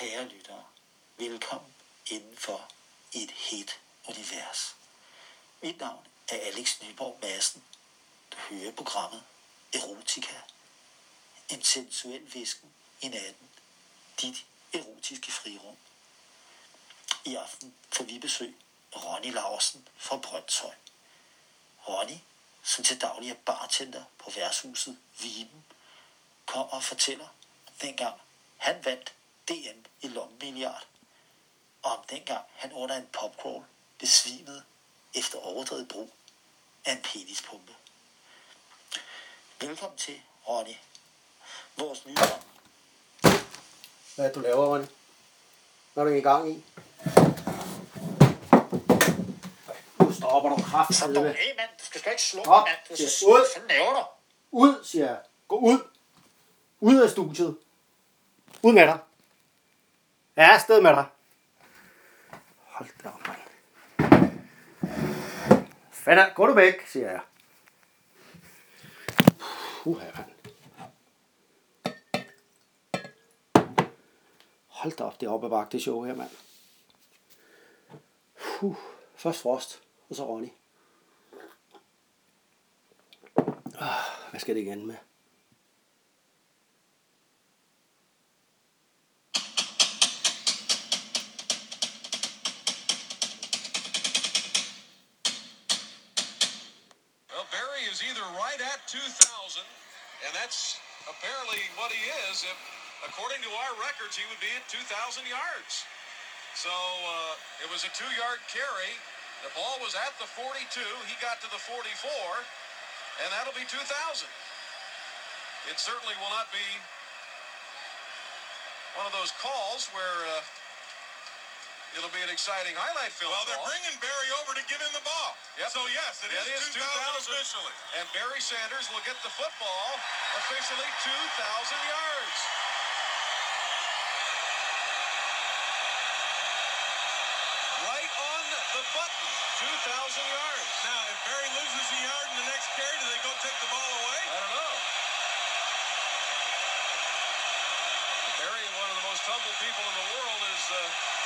Kære lyttere, velkommen indenfor et helt univers. Mit navn er Alex Nyborg Madsen. Du hører programmet Erotika. En sensuel visken i natten. Dit erotiske frirum. I aften får vi besøg af Ronny Larsen fra Brøndshøj. Ronny, som til daglig er bartender på værtshuset Viben, kommer og fortæller, dengang han vandt DM i lommemilliard, og om dengang han under en popcrawl besvimede efter overdrevet brug af en penispumpe. Velkommen til, Ronny. Vores nye. Hvad er det, du laver, Ronny? Hvad er du i gang i? Nu stopper du Så kraftedeme. dog, hey mand, du skal sgu ikke slå mig, mand. Du skal ud. Hvad fanden laver du? Ud, siger jeg. Gå ud. Ud af studiet. Ud med dig. Ja, afsted med dig. Hold da op, mand. Fanden, gå du væk, siger jeg. Puh, mand. Hold da op, det er op ad det show her, mand. Puh. Først Frost, og så Ronny. Ah, Hvad skal det igen med? 2,000, and that's apparently what he is. If, according to our records, he would be at 2,000 yards. So uh, it was a two-yard carry. The ball was at the 42. He got to the 44, and that'll be 2,000. It certainly will not be one of those calls where uh, it'll be an exciting highlight film. Well, they're call. bringing Barry over to give him the ball. Yep. So, yes, it That is is 2,000 2,000. officially. And Barry Sanders will get the football officially 2,000 yards. Right on the button, 2,000 yards. Now, if Barry loses a yard in the next carry, do they go take the ball away? I don't know. Barry, one of the most humble people in the world, is uh, now he raises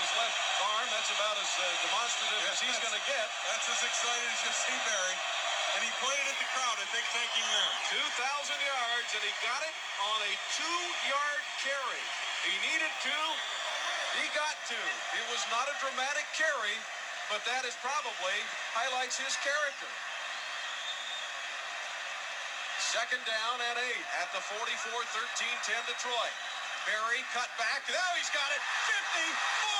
his left arm. That's about as uh, demonstrative as he's going to get. That's as excited as you'll see Barry. And he pointed at the crowd, I think, thanking them. 2,000 yards, and he got it on a two-yard carry. He needed to. He got to. It was not a dramatic carry, but that is probably highlights his character. Second down and eight at the 44, 13, 10 Detroit. Barry cut back. Now he's got it. 50,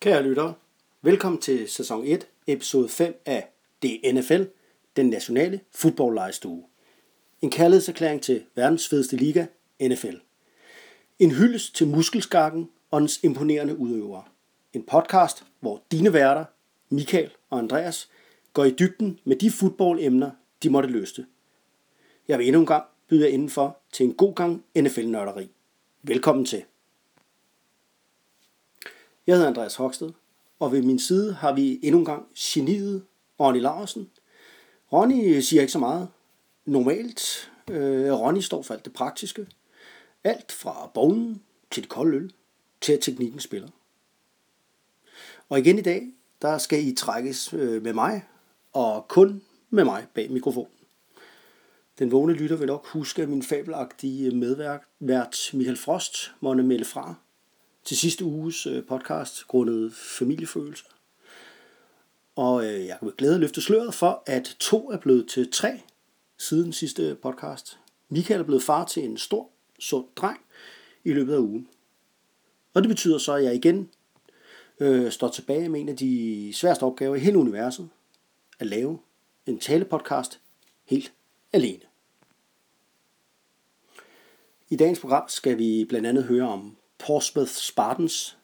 Kære lyttere, velkommen til sæson 1, episode 5 af DNFL, den nationale fodboldlejestue. En kærlighedserklæring til verdens fedeste liga, NFL. En hyldest til muskelskakken og dens imponerende udøvere. En podcast, hvor dine værter, Michael og Andreas, går i dybden med de fodboldemner, de måtte løste. Jeg vil endnu en gang byde jer indenfor til en god gang NFL-nørderi. Velkommen til. Jeg hedder Andreas Hoksted, og ved min side har vi endnu en gang geniet Ronny Larsen. Ronny siger ikke så meget. Normalt. Øh, Ronny står for alt det praktiske. Alt fra bowlen til det kolde øl, til at teknikken spiller. Og igen i dag, der skal I trækkes øh, med mig, og kun med mig bag mikrofonen. Den vågne lytter vil nok huske, at min fabelagtige medvært Michael Frost måtte melde fra til sidste uges øh, podcast grundet familiefølelse. Og øh, jeg kan med glæde løfte sløret for, at to er blevet til tre siden sidste podcast. Michael er blevet far til en stor, sund dreng i løbet af ugen. Og det betyder så, at jeg igen øh, står tilbage med en af de sværeste opgaver i hele universet, at lave en talepodcast helt alene. I dagens program skal vi blandt andet høre om Portsmouth Spartans.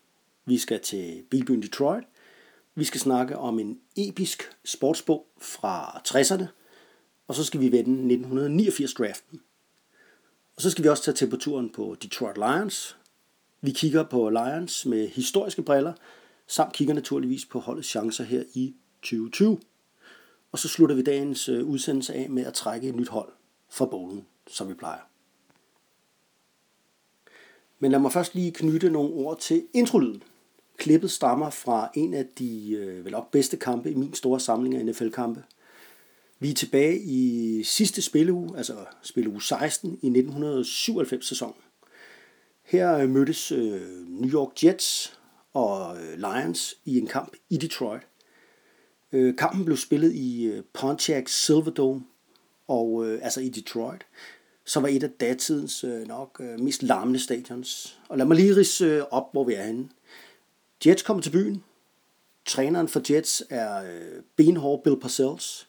Vi skal til bilbyen Detroit. Vi skal snakke om en episk sportsbog fra 60'erne. Og så skal vi vende 1989-draften. Og så skal vi også tage temperaturen på Detroit Lions. Vi kigger på Lions med historiske briller, samt kigger naturligvis på holdets chancer her i 2020. Og så slutter vi dagens øh, udsendelse af med at trække et nyt hold fra bowlen, som vi plejer. Men lad mig først lige knytte nogle ord til introlyden. Klippet stammer fra en af de øh, vel nok bedste kampe i min store samling af NFL-kampe. Vi er tilbage i sidste spilleuge, altså spilleuge 16 i 1997-sæsonen. Her øh, mødtes øh, New York Jets og øh, Lions i en kamp i Detroit. Øh, kampen blev spillet i øh, Pontiac Silverdome, og øh, altså i Detroit som var et af datidens øh, nok øh, mest larmende stadions. Og lad mig lige rise øh, op, hvor vi er henne. Jets kommer til byen. Træneren for Jets er øh, benhård Bill Parcells,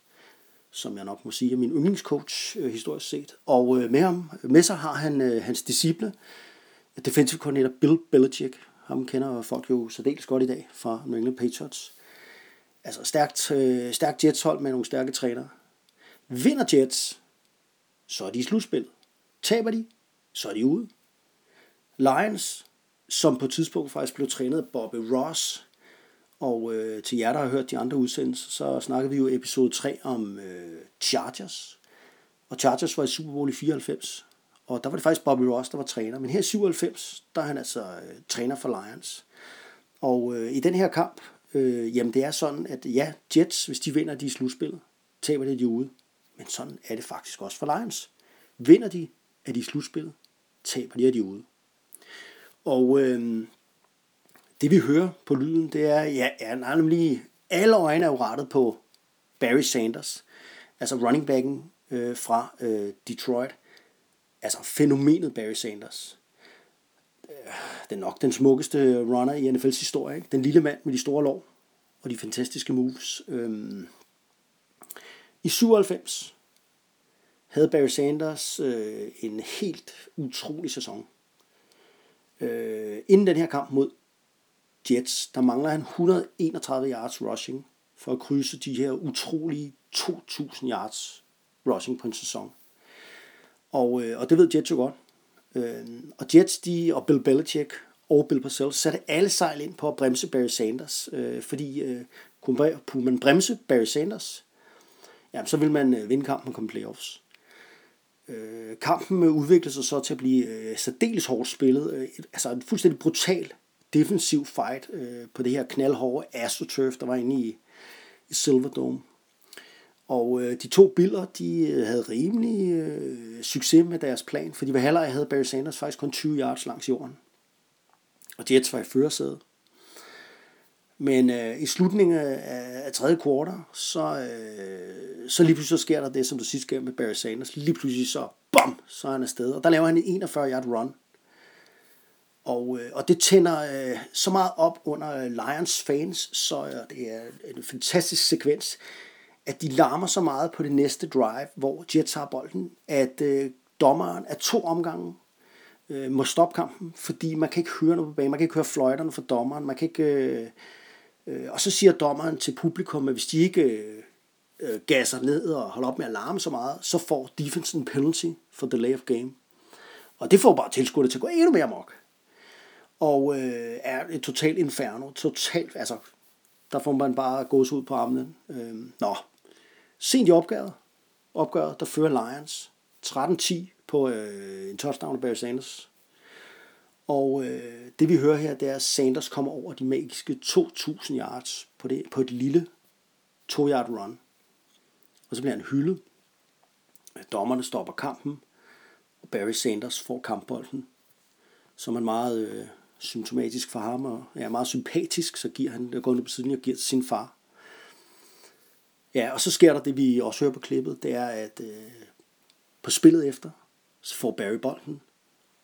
som jeg nok må sige er min yndlingscoach øh, historisk set. Og øh, med ham, med sig har han øh, hans disciple, defensive coordinator Bill Belichick. Ham kender folk jo særdeles godt i dag fra New England Patriots. Altså stærkt, øh, stærkt Jets hold med nogle stærke trænere. Vinder Jets, så er de i slutspillet. Taber de, så er de ude. Lions, som på et tidspunkt faktisk blev trænet af Bobby Ross, og øh, til jer, der har hørt de andre udsendelser, så snakkede vi jo episode 3 om øh, Chargers. Og Chargers var i Super Bowl i 94, og der var det faktisk Bobby Ross, der var træner. Men her i 97, der er han altså øh, træner for Lions. Og øh, i den her kamp, øh, jamen det er sådan, at ja, Jets, hvis de vinder, de i slutspillet, taber det de ude. Men sådan er det faktisk også for Lions. Vinder de, er de i slutspillet. Taber de, er de ude. Og øh, det vi hører på lyden, det er, ja, er nemlig alle øjne er jo rettet på Barry Sanders, altså running backen øh, fra øh, Detroit. Altså fænomenet Barry Sanders. Øh, det er nok den smukkeste runner i NFL's historie. Ikke? Den lille mand med de store lår og de fantastiske moves. Øh, i 97 havde Barry Sanders øh, en helt utrolig sæson. Øh, inden den her kamp mod Jets, der mangler han 131 yards rushing for at krydse de her utrolige 2000 yards rushing på en sæson. Og, øh, og det ved Jets jo godt. Øh, og Jets de, og Bill Belichick og Bill Parcells satte alle sejl ind på at bremse Barry Sanders, øh, fordi øh, kunne man bremse Barry Sanders, jamen, så vil man øh, vinde kampen og komme playoffs. Øh, kampen øh, udviklede sig så til at blive øh, særdeles hårdt spillet. Øh, altså en fuldstændig brutal defensiv fight øh, på det her knaldhårde AstroTurf, der var inde i, i Silverdome. Og øh, de to billeder, de øh, havde rimelig øh, succes med deres plan, fordi ved halvleg havde Barry Sanders faktisk kun 20 yards langs jorden. Og Jets var i førersædet. Men øh, i slutningen af, af tredje kvartal, så, øh, så lige pludselig så sker der det, som du sidst sker med Barry Sanders. Lige pludselig så, bam, så er han afsted. Og der laver han en 41 yard run. Og, øh, og det tænder øh, så meget op under øh, Lions fans, så øh, det er en fantastisk sekvens, at de larmer så meget på det næste drive, hvor Jets har bolden, at øh, dommeren er to omgange øh, må stoppe kampen, fordi man kan ikke høre noget på banen, man kan ikke høre fløjterne fra dommeren, man kan ikke... Øh, Øh, og så siger dommeren til publikum, at hvis de ikke øh, øh, gasser ned og holder op med at larme så meget, så får defense en penalty for delay of game. Og det får bare tilskuddet til at gå endnu mere mok. Og øh, er et totalt inferno. Totalt, altså, der får man bare gås ud på armene. Øh, nå, sent i opgøret, opgøret, der fører Lions 13-10 på øh, en touchdown af Barry Sanders. Og øh, det vi hører her, det er, at Sanders kommer over de magiske 2.000 yards på, det, på et lille 2-yard run. Og så bliver han hyldet. Dommerne stopper kampen, og Barry Sanders får kampbolden, som er meget øh, symptomatisk for ham, og er meget sympatisk, så giver han, der går ned på siden og giver til sin far. Ja, og så sker der det, vi også hører på klippet, det er, at øh, på spillet efter, så får Barry bolden,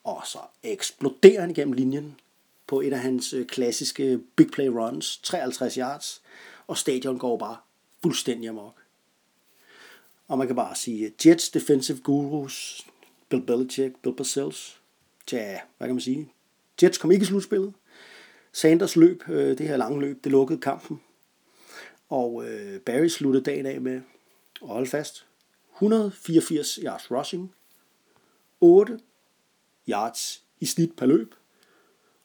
og så eksploderer han igennem linjen på et af hans øh, klassiske big play runs, 53 yards, og stadion går bare fuldstændig amok. Og man kan bare sige, Jets defensive gurus, Bill Belichick, Bill Parcells, tja, hvad kan man sige? Jets kom ikke i slutspillet. Sanders løb, øh, det her lange løb, det lukkede kampen. Og øh, Barry sluttede dagen af med og hold fast. 184 yards rushing, 8 yards i snit per løb,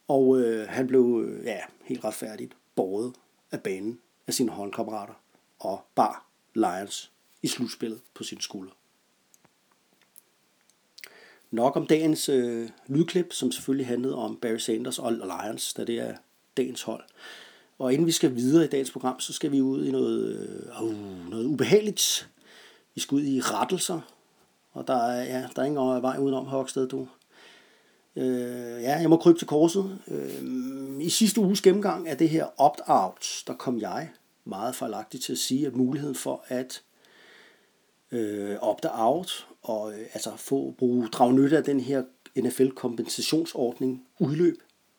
og øh, han blev øh, ja, helt retfærdigt båret af banen af sine håndkammerater og bar Lions i slutspillet på sine skuldre. Nok om dagens øh, lydklip, som selvfølgelig handlede om Barry Sanders og Lions, da det er dagens hold. Og inden vi skal videre i dagens program, så skal vi ud i noget, øh, uh, noget ubehageligt. Vi skal ud i rettelser, og der er, ja, der er ingen vej udenom Hogsted, du. Øh, ja, jeg må krybe til korset. Øh, I sidste uges gennemgang af det her opt-out, der kom jeg meget fejlagtigt til at sige, at muligheden for at øh, opt-out og øh, altså få bruge, drage nytte af den her NFL-kompensationsordning udløb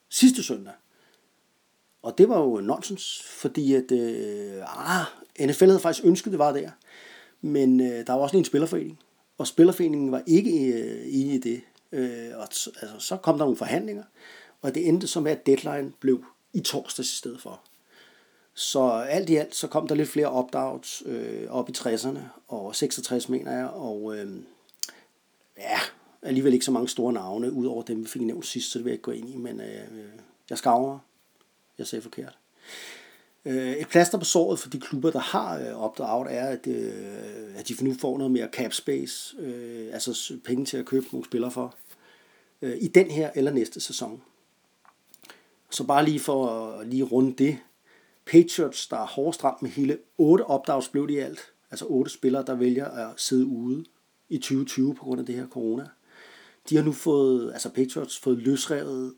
sidste søndag. Og det var jo nonsens, fordi at, øh, ah, NFL havde faktisk ønsket, det var der. Men øh, der var også en spillerforening, og spillerforeningen var ikke øh, enige i det. Øh, og altså, så kom der nogle forhandlinger, og det endte som, at deadline blev i torsdags i stedet for. Så alt i alt, så kom der lidt flere opt-outs øh, op i 60'erne, og 66 mener jeg, og øh, ja, alligevel ikke så mange store navne, udover dem, vi fik nævnt sidst, så det vil jeg ikke gå ind i, men øh, jeg skaver. Jeg sagde forkert. Øh, et plaster på såret for de klubber, der har øh, opt-out, er, at, øh, at de nu får noget mere cap space, altså penge til at købe nogle spillere for, i den her eller næste sæson. Så bare lige for at lige runde det. Patriots, der er hårdest ramt med hele 8 opt-outs, blev de i alt. Altså 8 spillere, der vælger at sidde ude i 2020 på grund af det her corona. De har nu fået, altså Patriots, fået løsrevet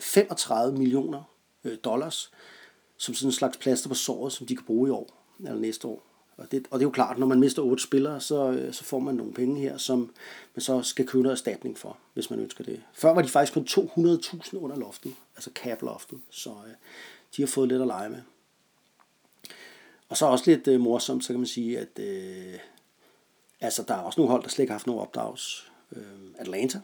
35 millioner dollars, som sådan en slags plaster på såret, som de kan bruge i år eller næste år. Og det, og det er jo klart, når man mister otte spillere, så, øh, så får man nogle penge her, som man så skal købe noget erstatning for, hvis man ønsker det. Før var de faktisk kun 200.000 under loftet, altså cap-loftet, så øh, de har fået lidt at lege med. Og så også lidt øh, morsomt, så kan man sige, at øh, altså, der er også nogle hold, der slet ikke har haft nogen opdrags. Øh, Atlanta,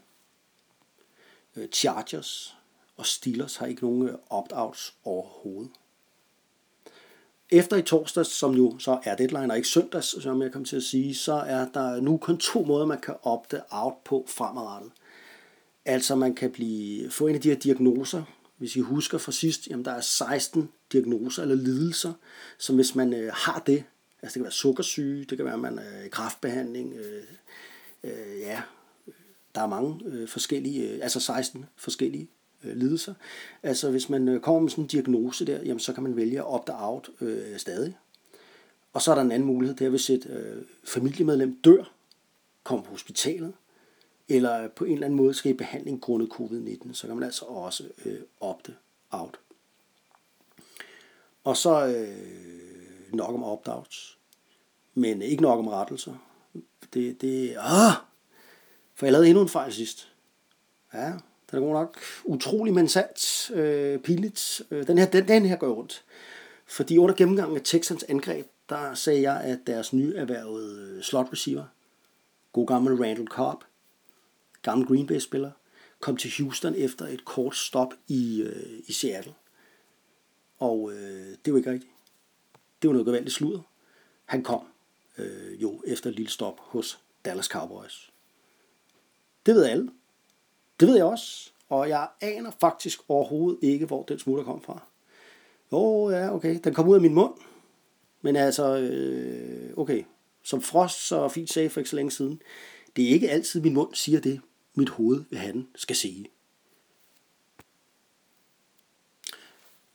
øh, Chargers og Steelers har ikke nogen øh, opt-outs overhovedet. Efter i torsdags, som jo så er deadline, og ikke søndags, som jeg kom til at sige, så er der nu kun to måder, man kan opte out på fremadrettet. Altså man kan blive, få en af de her diagnoser, hvis I husker fra sidst, jamen der er 16 diagnoser eller lidelser, som hvis man øh, har det, altså det kan være sukkersyge, det kan være, at man er i kraftbehandling, øh, øh, ja, der er mange øh, forskellige, øh, altså 16 forskellige øh, lidelser. Altså hvis man øh, kommer med sådan en diagnose der, jamen, så kan man vælge at opt-out øh, stadig. Og så er der en anden mulighed, det er, hvis et øh, familiemedlem dør, kommer på hospitalet, eller på en eller anden måde skal i behandling grundet covid-19, så kan man altså også øh, opt-out. Og så øh, nok om opt-outs, men ikke nok om rettelser. Det, det, ah, for jeg lavede endnu en fejl sidst. Ja, den er god nok utrolig, mandsat, øh, pinligt. Øh, den, her, den, den her går rundt. Fordi under gennemgangen af Texans angreb, der sagde jeg, at deres nyerhvervede øh, slot receiver, god gammel Randall Cobb, gammel Green Bay-spiller, kom til Houston efter et kort stop i, øh, i Seattle. Og øh, det var ikke rigtigt. Det var noget gevaldigt sludder. Han kom øh, jo efter et lille stop hos Dallas Cowboys. Det ved alle. Det ved jeg også, og jeg aner faktisk overhovedet ikke, hvor den smutter kom fra. Jo, ja, okay, den kom ud af min mund. Men altså, øh, okay, som Frost så fint sagde for ikke så længe siden, det er ikke altid, min mund siger det, mit hoved vil have skal sige.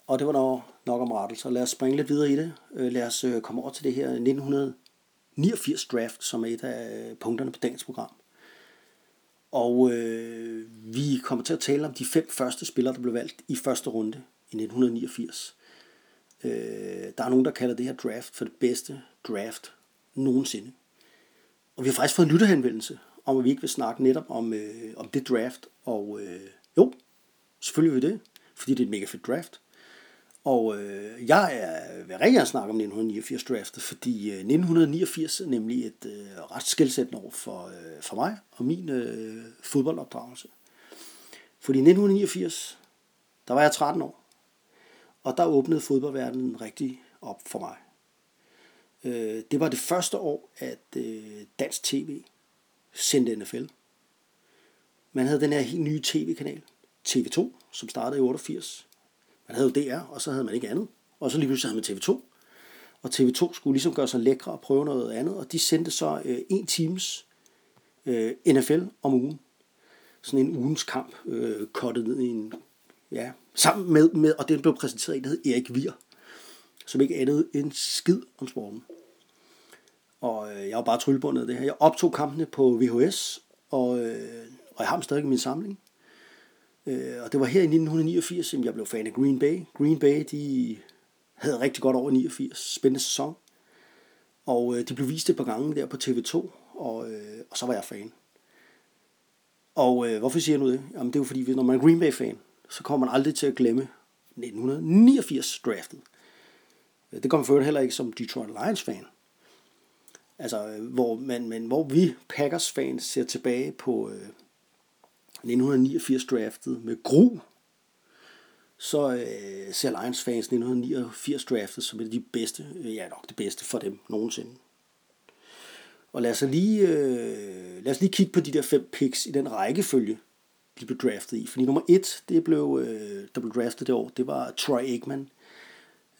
Og det var nok, nok om rettelser. Lad os springe lidt videre i det. Øh, lad os øh, komme over til det her 1989 draft, som er et af øh, punkterne på dagens program. Og øh, vi kommer til at tale om de fem første spillere, der blev valgt i første runde i 1989. Øh, der er nogen, der kalder det her draft for det bedste draft nogensinde. Og vi har faktisk fået en lytterhenvendelse om, at vi ikke vil snakke netop om, øh, om det draft. Og øh, jo, selvfølgelig vil vi det. fordi det er et mega fedt draft. Og øh, jeg er, vil rigtig gerne snakke om 1989 draftet, fordi øh, 1989 er nemlig et øh, ret skældsættende år for, øh, for mig og min øh, fodboldopdragelse. Fordi i 1989, der var jeg 13 år, og der åbnede fodboldverdenen rigtig op for mig. Øh, det var det første år, at øh, dansk tv sendte NFL. Man havde den her helt nye tv-kanal, TV2, som startede i 88. Man havde jo DR, og så havde man ikke andet. Og så lige pludselig havde man TV2. Og TV2 skulle ligesom gøre sig lækre og prøve noget andet, og de sendte så øh, en times øh, NFL om ugen. Sådan en ugens kamp, øh, kottet ned i en, ja, sammen med, med, og den blev præsenteret af en, der hed Erik Vier, som ikke andet en skid om sporten. Og øh, jeg var bare tryllebundet af det her. Jeg optog kampene på VHS, og, øh, og jeg har dem stadig i min samling. Øh, og det var her i 1989, at jeg blev fan af Green Bay. Green Bay, de havde rigtig godt over 89. Spændende sæson. Og øh, de blev vist et par gange der på TV2, og, øh, og så var jeg fan. Og øh, hvorfor siger jeg nu det? Jamen det er jo fordi, når man er Green Bay-fan, så kommer man aldrig til at glemme 1989 draftet. Øh, det kommer for heller ikke som Detroit Lions-fan. Altså, øh, hvor, man, men hvor vi Packers-fans ser tilbage på øh, 1989 draftet med gru, så øh, ser Lions fans 1989 draftet som et af de bedste, øh, ja nok det bedste for dem nogensinde. Og lad os lige, øh, lad os lige kigge på de der fem picks i den rækkefølge, de blev draftet i. Fordi nummer et, det blev, øh, der blev draftet det år, det var Troy Aikman,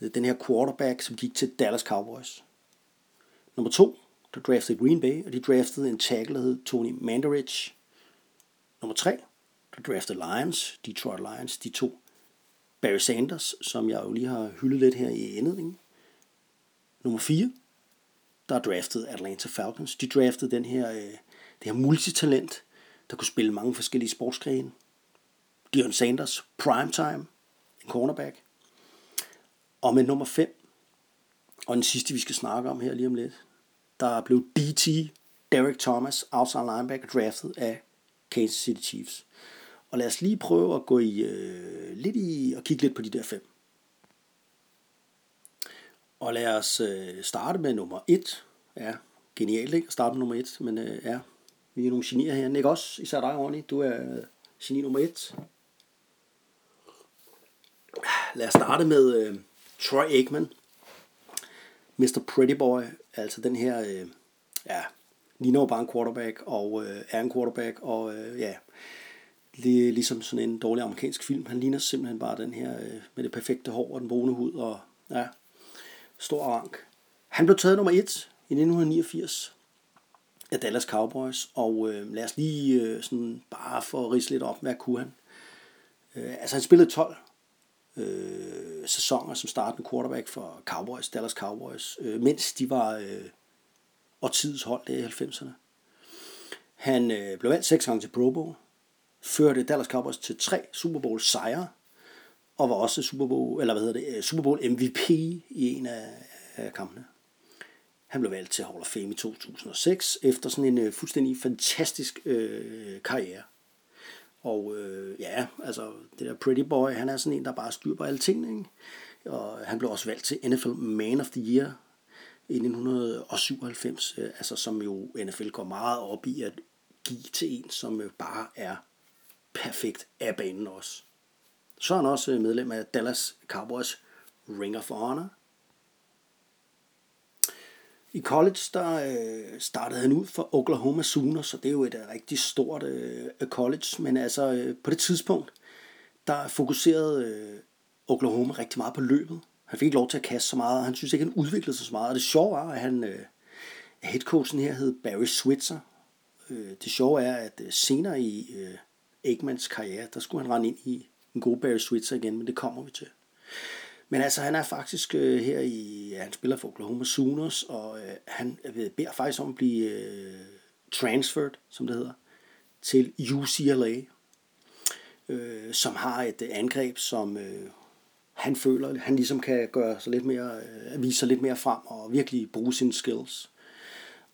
øh, den her quarterback, som gik til Dallas Cowboys. Nummer to, der draftede Green Bay, og de draftede en tackle, der hed Tony Mandarich. Nummer 3, der draftede Lions, Detroit Lions, de to. Barry Sanders, som jeg jo lige har hyldet lidt her i indledningen. Nummer 4, der draftede Atlanta Falcons. De draftede den her, øh, det her multitalent, der kunne spille mange forskellige sportsgrene. Dion Sanders, primetime, en cornerback. Og med nummer 5, og den sidste, vi skal snakke om her lige om lidt, der blev DT, Derek Thomas, outside linebacker, draftet af Kansas City Chiefs. Og lad os lige prøve at gå i, øh, lidt i og kigge lidt på de der fem. Og lad os øh, starte med nummer 1. Ja, genialt ikke at starte med nummer 1, men øh, ja, vi er nogle genier her. Ikke også? Især dig, Ronny. Du er øh, geni nummer 1. Lad os starte med øh, Troy Aikman. Mr. Pretty Boy, altså den her, øh, ja, ligner jo bare en quarterback, og øh, er en quarterback, og øh, ja, det er ligesom sådan en dårlig amerikansk film. Han ligner simpelthen bare den her øh, med det perfekte hår og den brune hud, og ja, stor rank. Han blev taget nummer 1 i 1989 af Dallas Cowboys, og øh, lad os lige øh, sådan bare få at rise lidt op, hvad kunne han? Øh, altså han spillede 12 øh, sæsoner som startende quarterback for Cowboys, Dallas Cowboys, øh, mens de var øh, og tids hold der i 90'erne. Han øh, blev valgt seks gange til Pro Bowl, førte Dallas Cowboys til tre Super Bowl sejre, og var også Super Bowl, eller hvad hedder det, øh, Super Bowl MVP i en af, af kampene. Han blev valgt til Hall of Fame i 2006, efter sådan en øh, fuldstændig fantastisk øh, karriere. Og øh, ja, altså det der Pretty Boy, han er sådan en, der bare styr på alle tingene. Ikke? Og han blev også valgt til NFL Man of the Year i 1997, øh, altså som jo NFL går meget op i at give til en, som øh, bare er perfekt af banen også. Så er han også øh, medlem af Dallas Cowboys Ring of Honor. I college der øh, startede han ud for Oklahoma Sooners, så det er jo et øh, rigtig stort øh, college, men altså øh, på det tidspunkt, der fokuserede øh, Oklahoma rigtig meget på løbet. Han fik ikke lov til at kaste så meget, og han synes ikke, han udviklede sig så meget. Og det sjove er, at han, øh, headcoachen her hed Barry Switzer. Øh, det sjove er, at øh, senere i øh, Eggmans karriere, der skulle han rende ind i en god Barry Switzer igen, men det kommer vi til. Men altså, han er faktisk øh, her i, ja, han spiller for Oklahoma Sooners, og øh, han beder faktisk om at blive øh, transferred, som det hedder, til UCLA, øh, som har et øh, angreb, som øh, han føler, han ligesom kan gøre sig lidt mere, øh, vise sig lidt mere frem og virkelig bruge sine skills.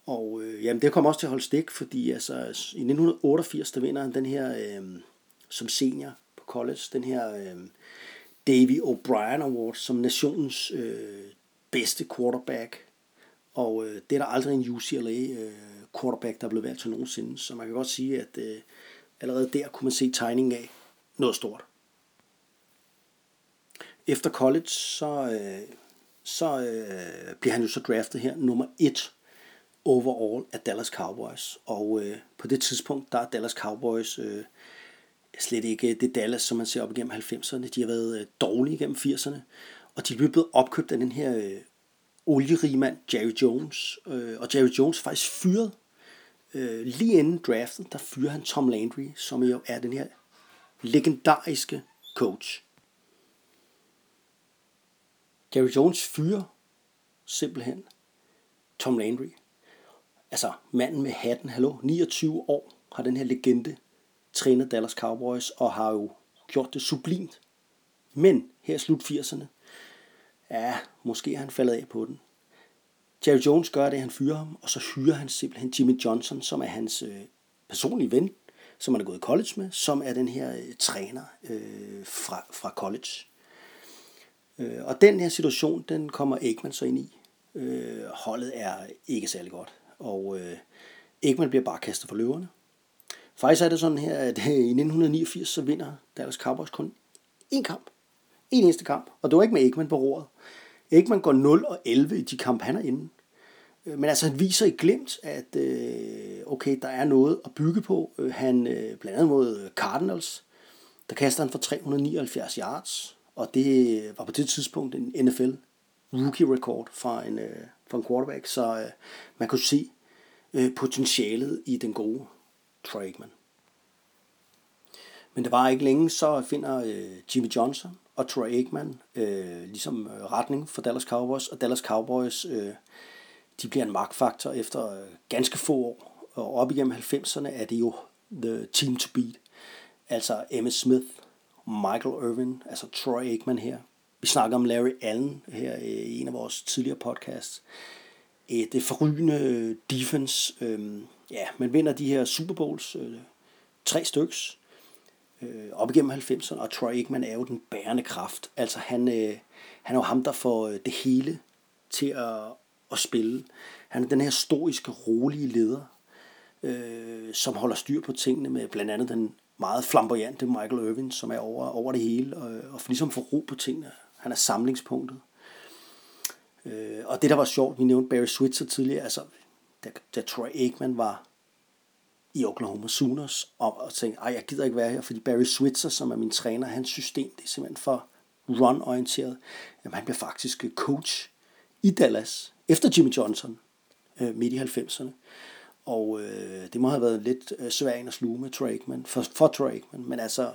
Og øh, jamen, det kommer også til at holde stik, fordi altså, i 1988, der vinder han den her, øh, som senior på college, den her øh, Davy O'Brien Award som nationens øh, bedste quarterback. Og øh, det er der aldrig en UCLA øh, quarterback, der er blevet valgt til nogensinde. Så man kan godt sige, at øh, allerede der kunne man se tegningen af noget stort. Efter college, så, øh, så øh, bliver han jo så draftet her nummer 1 overall af Dallas Cowboys. Og øh, på det tidspunkt, der er Dallas Cowboys øh, slet ikke det Dallas, som man ser op igennem 90'erne. De har været øh, dårlige igennem 80'erne. Og de er blevet opkøbt af den her øh, olierige mand, Jerry Jones. Øh, og Jerry Jones faktisk fyret øh, lige inden draften, der fyrer han Tom Landry, som jo er den her legendariske coach. Jerry Jones fyrer simpelthen Tom Landry. Altså manden med hatten, hallo, 29 år har den her legende trænet Dallas Cowboys og har jo gjort det sublimt. Men her i slut 80'erne, ja, måske er han faldet af på den. Jerry Jones gør det, han fyrer ham, og så hyrer han simpelthen Jimmy Johnson, som er hans øh, personlige ven, som han er gået i college med, som er den her øh, træner øh, fra, fra college. Øh, og den her situation, den kommer Ekman så ind i. Øh, holdet er ikke særlig godt, og øh, Ekman bliver bare kastet for løverne. Faktisk er det sådan her, at i 1989 så vinder Dallas Cowboys kun én kamp. En eneste kamp, og det var ikke med Ekman på roret. Ekman går 0 og 11 i de kampe, han er inde. Øh, men altså, han viser i glemt, at øh, okay, der er noget at bygge på. Øh, han øh, blandt andet mod Cardinals, der kaster han for 379 yards, og det var på det tidspunkt en NFL rookie record fra en, øh, fra en quarterback, så øh, man kunne se øh, potentialet i den gode Troy Aikman. Men det var ikke længe, så finder øh, Jimmy Johnson og Troy Aikman øh, ligesom øh, retning for Dallas Cowboys, og Dallas Cowboys øh, de bliver en magtfaktor efter øh, ganske få år. Og op igennem 90'erne er det jo the team to beat. Altså Emmitt Smith, Michael Irvin, altså Troy Aikman her. Vi snakker om Larry Allen her i en af vores tidligere podcasts. Øh, Et forrygende defense. Øh, ja, man vinder de her Super Bowls, øh, tre styks, øh, op igennem 90'erne, og Troy Aikman er jo den bærende kraft. Altså han, øh, han er jo ham, der får øh, det hele til at, at spille. Han er den her historiske, rolige leder, øh, som holder styr på tingene med blandt andet den meget flamboyante Michael Irvin, som er over, over det hele, og, og ligesom får ro på tingene. Han er samlingspunktet. Øh, og det, der var sjovt, vi nævnte Barry Switzer tidligere, altså da, da Troy Aikman var i Oklahoma Sooners, og, og tænkte, ej, jeg gider ikke være her, fordi Barry Switzer, som er min træner, hans system, det er simpelthen for run-orienteret. Jamen, han blev faktisk øh, coach i Dallas, efter Jimmy Johnson, øh, midt i 90'erne. Og øh, det må have været lidt øh, svært at sluge med Troy Aikman, for, for Troy Aikman. Men altså,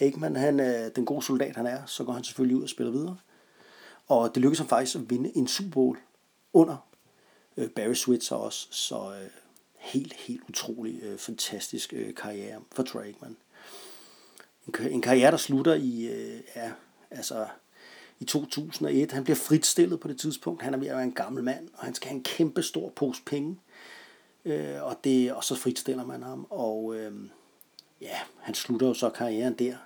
Aikman, han er den gode soldat, han er, så går han selvfølgelig ud og spiller videre. Og det lykkedes ham faktisk at vinde en Super Bowl under øh, Barry Switzer også. Så øh, helt, helt utrolig øh, fantastisk øh, karriere for Troy Aikman. En, en karriere, der slutter i, øh, ja, altså, i 2001. Han bliver fritstillet på det tidspunkt. Han er ved at være en gammel mand, og han skal have en kæmpe stor pose penge. Øh, og, det, og så fritstiller man ham, og øh, ja, han slutter jo så karrieren der.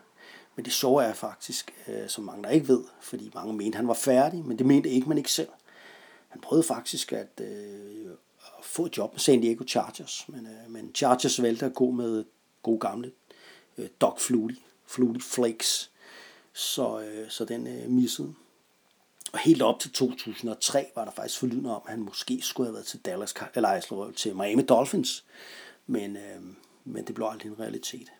Men det sjove er faktisk, øh, som mange der ikke ved, fordi mange mente, han var færdig, men det mente ikke man ikke selv. Han prøvede faktisk at, øh, at få et job med San Diego Chargers, men, øh, men Chargers valgte at gå med god gamle øh, Doc Flutie, Flutie Flakes, så, øh, så den øh, missede. Og helt op til 2003 var der faktisk forlydende om, at han måske skulle have været til Dallas, eller altså, til Miami Dolphins, men, øh, men det blev aldrig en realitet.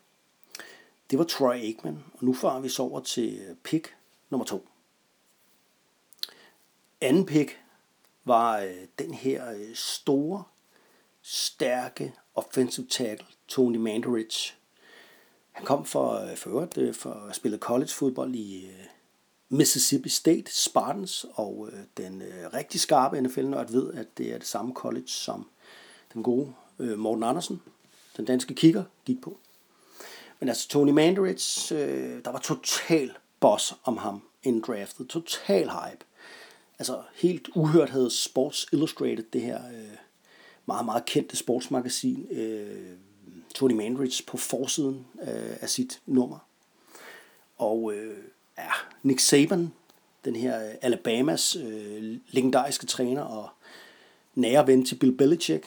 Det var Troy Aikman, og nu farer vi så over til øh, pick nummer to. Anden pick var øh, den her øh, store, stærke offensive tackle, Tony Mandarich. Han kom for, øh, for øvrigt øh, for at spille college fodbold i øh, Mississippi State Spartans, og øh, den øh, rigtig skarpe NFL-nørd ved, at det er det samme college, som den gode øh, Morten Andersen, den danske kigger, gik på. Men altså Tony Mandarich, øh, der var total boss om ham inden draftet. Total hype. Altså helt uhørt havde Sports Illustrated, det her øh, meget, meget kendte sportsmagasin, øh, Tony Mandarich på forsiden øh, af sit nummer. Og øh, ja, Nick Saban, den her øh, Alabamas øh, legendariske træner og nære ven til Bill Belichick,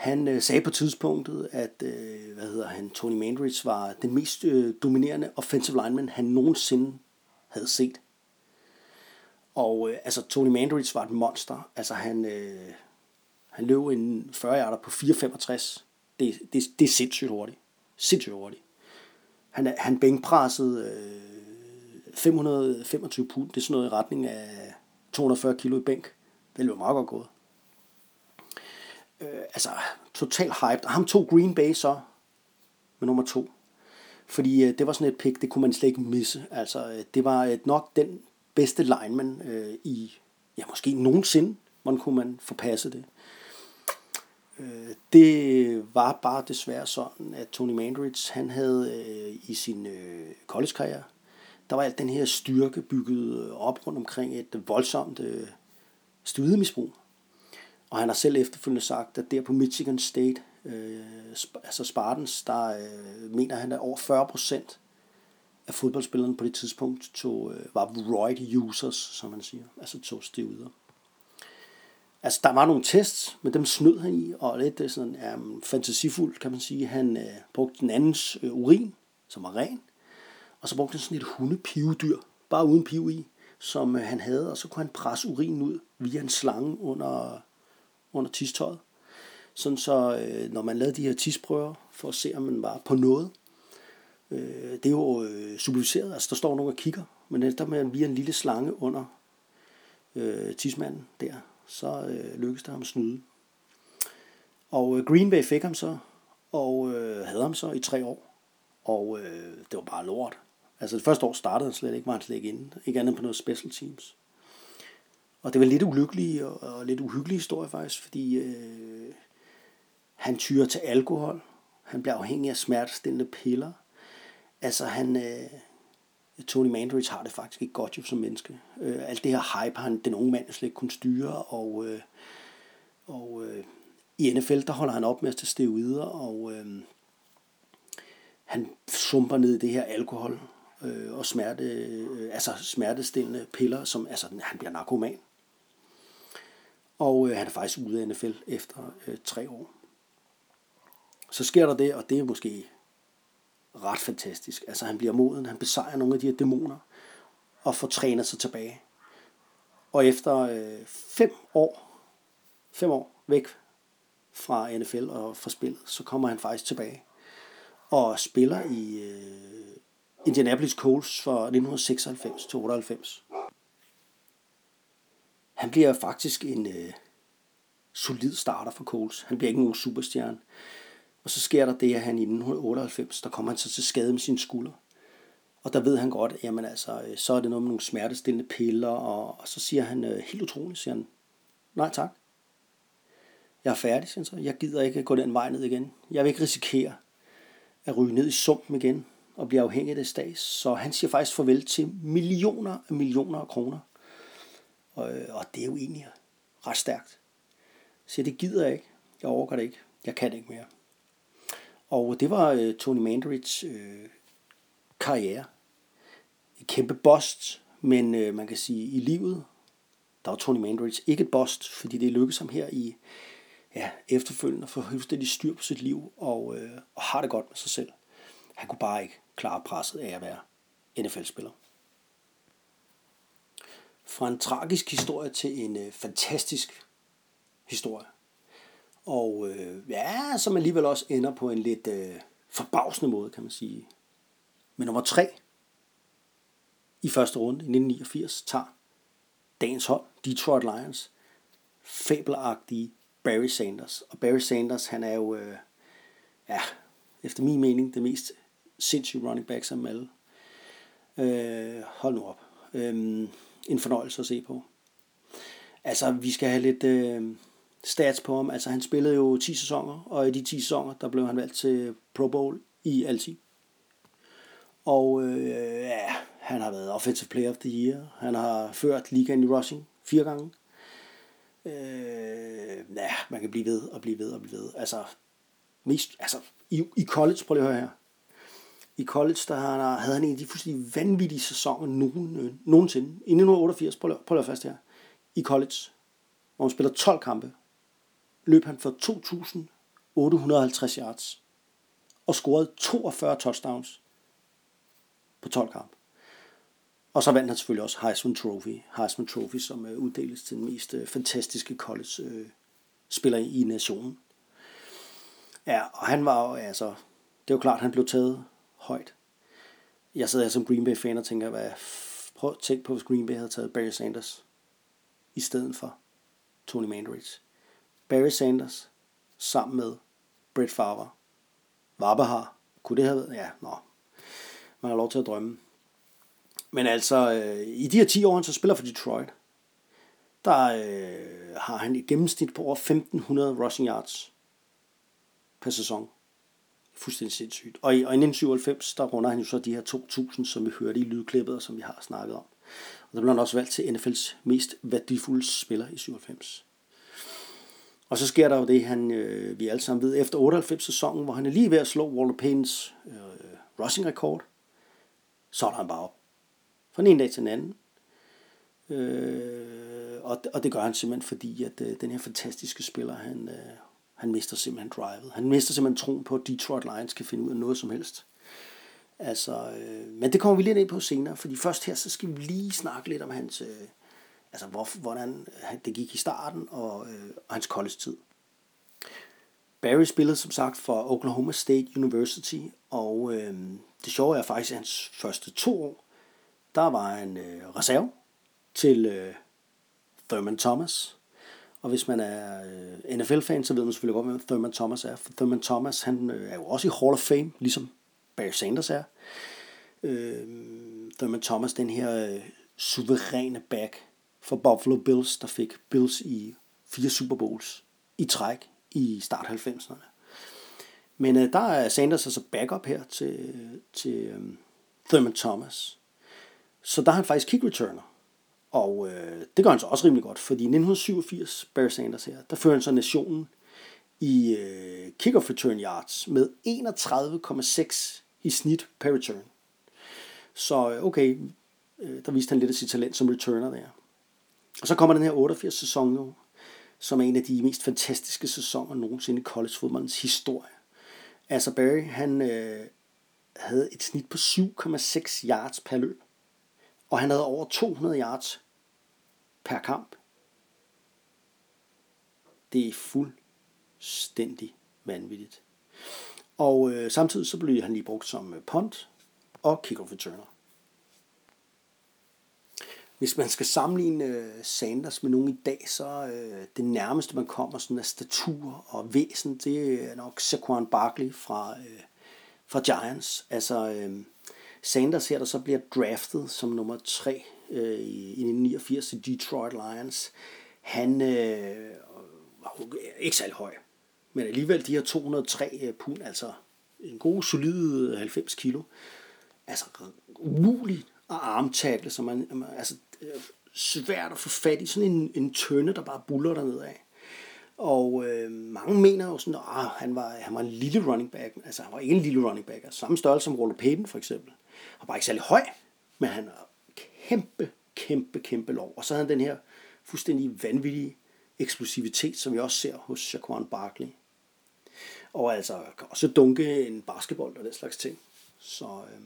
han øh, sagde på tidspunktet, at øh, hvad hedder han, Tony Mandridge var den mest øh, dominerende offensive lineman, han nogensinde havde set. Og øh, altså, Tony Mandridge var et monster. Altså, han, øh, han løb en 40 yarder på 4,65. Det, det, det er sindssygt hurtigt. Sindssygt hurtigt. Han, han bænkpressede øh, 525 pund. Det er sådan noget i retning af 240 kilo i bænk. Det løb meget godt gået. Øh, altså, total hype. Ham tog Green Bay så med nummer to. Fordi øh, det var sådan et pick, det kunne man slet ikke misse. Altså, øh, det var øh, nok den bedste lineman øh, i, ja, måske nogensinde, man kunne man forpasse det. Øh, det var bare desværre sådan, at Tony Mandridge, han havde øh, i sin øh, college-karriere, der var alt den her styrke bygget øh, op rundt omkring et voldsomt øh, studemisbrug. Og han har selv efterfølgende sagt, at der på Michigan State, øh, altså Spartans, der øh, mener han, at over 40 procent af fodboldspillerne på det tidspunkt tog, øh, var roid users, som man siger, altså tog stivider. Altså, der var nogle tests, men dem snød han i, og lidt øh, sådan, um, fantasifuldt, kan man sige. Han øh, brugte den andens øh, urin, som var ren, og så brugte han sådan et hundepivedyr, bare uden piv i, som øh, han havde, og så kunne han presse urin ud via en slange under, under tistøjet. Sådan så, øh, når man lavede de her tisprøver, for at se, om man var på noget, øh, det er jo øh, superviseret, altså der står nogen og kigger, men der med via en lille slange under øh, tismanden der, så øh, lykkedes det ham at snyde. Og øh, Green Bay fik ham så, og øh, havde ham så i tre år. Og øh, det var bare lort. Altså det første år startede han slet ikke, var han slet ikke inde. Ikke andet på noget special teams. Og det var lidt ulykkelig og, og lidt uhyggelig historie faktisk, fordi øh, han tyrer til alkohol. Han bliver afhængig af smertestillende piller. Altså han, øh, Tony Mandridge har det faktisk ikke godt jo som menneske. Øh, alt det her hype, han, den unge mand slet ikke kunne styre, og, øh, og øh, i NFL, der holder han op med at tage steroider, og øh, han sumper ned i det her alkohol øh, og smerte, øh, altså smertestillende piller, som altså, han bliver narkoman. Og øh, han er faktisk ude af NFL efter øh, tre år. Så sker der det, og det er måske ret fantastisk. Altså han bliver moden, han besejrer nogle af de her dæmoner, og får trænet sig tilbage. Og efter øh, fem år, fem år væk fra NFL og fra spillet, så kommer han faktisk tilbage og spiller i øh, Indianapolis Colts fra 1996 til 98. Han bliver faktisk en øh, solid starter for Colts. Han bliver ikke nogen superstjerne. Og så sker der det, at han i 1998, der kommer han så til skade med sin skulder. Og der ved han godt, jamen altså, øh, så er det noget med nogle smertestillende piller, og, og så siger han, øh, helt utroligt, siger han, nej tak. Jeg er færdig, siger han så. Jeg gider ikke gå den vej ned igen. Jeg vil ikke risikere at ryge ned i sumpen igen og bliver afhængig af det stats. Så han siger faktisk farvel til millioner og millioner af kroner. Og, øh, og det er jo egentlig ret stærkt. Så det gider jeg ikke. Jeg overgår det ikke. Jeg kan det ikke mere. Og det var øh, Tony Mandarits øh, karriere. Et kæmpe bost, men øh, man kan sige, i livet, der var Tony Mandridge ikke et bost, fordi det lykkedes ham her i ja, efterfølgende at få fuldstændig styr på sit liv og, øh, og har det godt med sig selv. Han kunne bare ikke klare presset af at være NFL-spiller. Fra en tragisk historie til en øh, fantastisk historie. Og øh, ja, som alligevel også ender på en lidt øh, forbavsende måde, kan man sige. Men nummer tre i første runde i 1989 tager dagens hold, Detroit Lions, fabelagtige Barry Sanders. Og Barry Sanders, han er jo, øh, ja, efter min mening, det mest sindssyge running back som alle. Øh, hold nu op. Øh, en fornøjelse at se på. Altså, vi skal have lidt... Øh, stats på ham. Altså han spillede jo 10 sæsoner, og i de 10 sæsoner, der blev han valgt til Pro Bowl i alt 10. Og øh, ja, han har været Offensive Player of the Year. Han har ført ligaen i rushing fire gange. Øh, ja, man kan blive ved og blive ved og blive ved. Altså, mest, altså i, i college, prøv lige at høre her. I college, der havde han, en af de fuldstændig vanvittige sæsoner nogen, øh, nogensinde. I 1988, prøv at, prøv at fast her, i college, hvor han spiller 12 kampe, løb han for 2.850 yards og scorede 42 touchdowns på 12 kampe. Og så vandt han selvfølgelig også Heisman Trophy, Heisman Trophy som øh, uddeles til den mest øh, fantastiske college-spiller øh, i nationen. Ja, og han var jo, altså, det er jo klart, han blev taget højt. Jeg sidder her som Green Bay fan og tænker, hvad, prøv at tænke på, hvis Green Bay havde taget Barry Sanders i stedet for Tony Mandarich. Barry Sanders sammen med Brett Favre. Vabahar. Kunne det have været? Ja, nå. Man har lov til at drømme. Men altså, øh, i de her 10 år, han så spiller for Detroit, der øh, har han et gennemsnit på over 1500 rushing yards per sæson. Fuldstændig sindssygt. Og i, og i 1997, der runder han jo så de her 2000, som vi hørte i lydklippet, og som vi har snakket om. Og der blev han også valgt til NFL's mest værdifulde spiller i 97. Og så sker der jo det, han, øh, vi alle sammen ved, efter 98-sæsonen, hvor han er lige ved at slå Walter Paynes øh, rushing-rekord, så er han bare op. Fra en dag til den anden. Øh, og, og det gør han simpelthen, fordi at øh, den her fantastiske spiller, han, øh, han mister simpelthen drivet. Han mister simpelthen troen på, at Detroit Lions kan finde ud af noget som helst. Altså, øh, men det kommer vi lidt ind på senere, fordi først her, så skal vi lige snakke lidt om hans, øh, altså hvor, hvordan det gik i starten og, øh, og hans college-tid. Barry spillede som sagt for Oklahoma State University, og øh, det sjove er faktisk, at hans første to år, der var en øh, reserve til øh, Thurman Thomas. Og hvis man er øh, NFL-fan, så ved man selvfølgelig godt, hvem Thurman Thomas er. For Thurman Thomas, han øh, er jo også i Hall of Fame, ligesom Barry Sanders er. Øh, Thurman Thomas, den her øh, suveræne back for Buffalo Bills, der fik Bills i fire Super Bowls i træk i start 90'erne. Men øh, der er Sanders altså backup her til, øh, til øh, Thurman Thomas. Så der er han faktisk kick returner. Og øh, det gør han så også rimelig godt, fordi i 1987, Barry Sanders her, der fører han så nationen i øh, kickoff return yards med 31,6 i snit per return. Så øh, okay, øh, der viste han lidt af sit talent som returner der. Og så kommer den her 88 sæson jo, som er en af de mest fantastiske sæsoner nogensinde i college historie. Altså Barry, han øh, havde et snit på 7,6 yards per løb og han havde over 200 yards per kamp. Det er fuldstændig vanvittigt. Og øh, samtidig så blev han lige brugt som øh, punt og kickoff returner. Hvis man skal sammenligne øh, Sanders med nogen i dag, så øh, det nærmeste man kommer sådan af statur og væsen, det er nok Saquon Barkley fra, øh, fra Giants. Altså, øh, Sanders her, der så bliver draftet som nummer 3 øh, i 1989 til Detroit Lions, han øh, var ikke særlig høj, men alligevel de her 203 øh, pund, altså en god, solid øh, 90 kilo, altså umuligt at armtakle, så man, altså øh, svært at få fat i sådan en, en tønde, der bare buller dernede af. Og øh, mange mener jo sådan, at han var, han var en lille running back. Altså, han var ikke en lille running back. Altså, samme størrelse som Roller Payton, for eksempel. Han var ikke særlig høj, men han var kæmpe, kæmpe, kæmpe lov. Og så havde han den her fuldstændig vanvittige eksplosivitet, som vi også ser hos Shaquan Barkley. Og altså kan også dunke en basketball og den slags ting. Så, øh,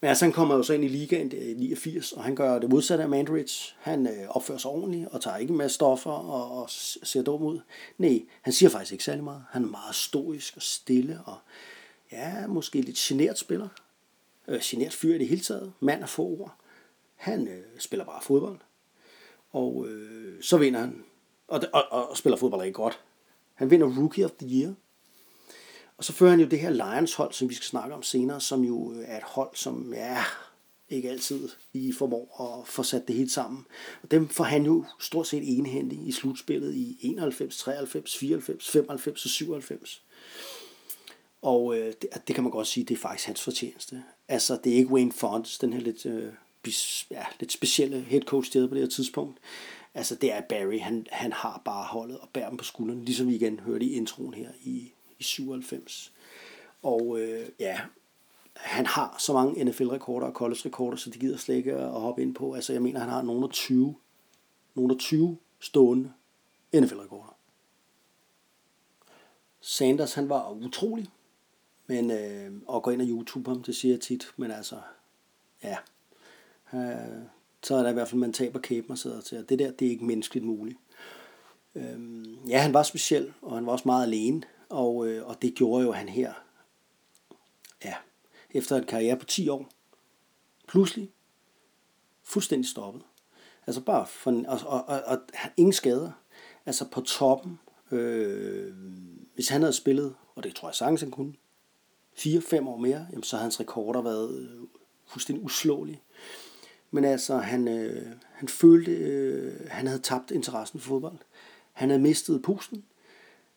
men altså, han kommer jo så ind i ligaen i 89, og han gør det modsatte af Mandridge. Han øh, opfører sig ordentligt og tager ikke med stoffer og, og ser dum ud. Nej, han siger faktisk ikke særlig meget. Han er meget stoisk og stille og ja, måske lidt genert spiller øh, genert fyr i det hele taget, mand af få ord. Han øh, spiller bare fodbold, og øh, så vinder han, og, og, og, og spiller fodbold ikke godt. Han vinder Rookie of the Year, og så fører han jo det her Lions hold, som vi skal snakke om senere, som jo er et hold, som ja, ikke altid i formår at få sat det helt sammen. Og dem får han jo stort set enhændig i slutspillet i 91, 93, 94, 95 og 97. Og øh, det, det kan man godt sige, det er faktisk hans fortjeneste. Altså, det er ikke Wayne Fonts, den her lidt, øh, bis, ja, lidt specielle head coach, der på det her tidspunkt. Altså, det er Barry. Han, han har bare holdet og bærer dem på skuldrene, ligesom vi igen hørte i introen her i, i 97. Og øh, ja, han har så mange NFL-rekorder og college-rekorder, så det gider slet ikke at hoppe ind på. Altså, jeg mener, han har nogle af 20, nogle af 20 stående NFL-rekorder. Sanders, han var utrolig, men øh, at gå ind og YouTube ham, det siger jeg tit, men altså, ja, øh, så er der i hvert fald, man taber kæben og sidder til, det der, det er ikke menneskeligt muligt. Øh, ja, han var speciel, og han var også meget alene, og, øh, og det gjorde jo, han her, ja, efter en karriere på 10 år, pludselig fuldstændig stoppet. Altså bare for, og, og, og, og ingen skader. Altså på toppen, øh, hvis han havde spillet, og det tror jeg sagtens han kunne, 4-5 år mere, jamen, så havde hans rekorder været øh, fuldstændig uslåelige. Men altså, han, øh, han følte, øh, han havde tabt interessen for fodbold. Han havde mistet pusten.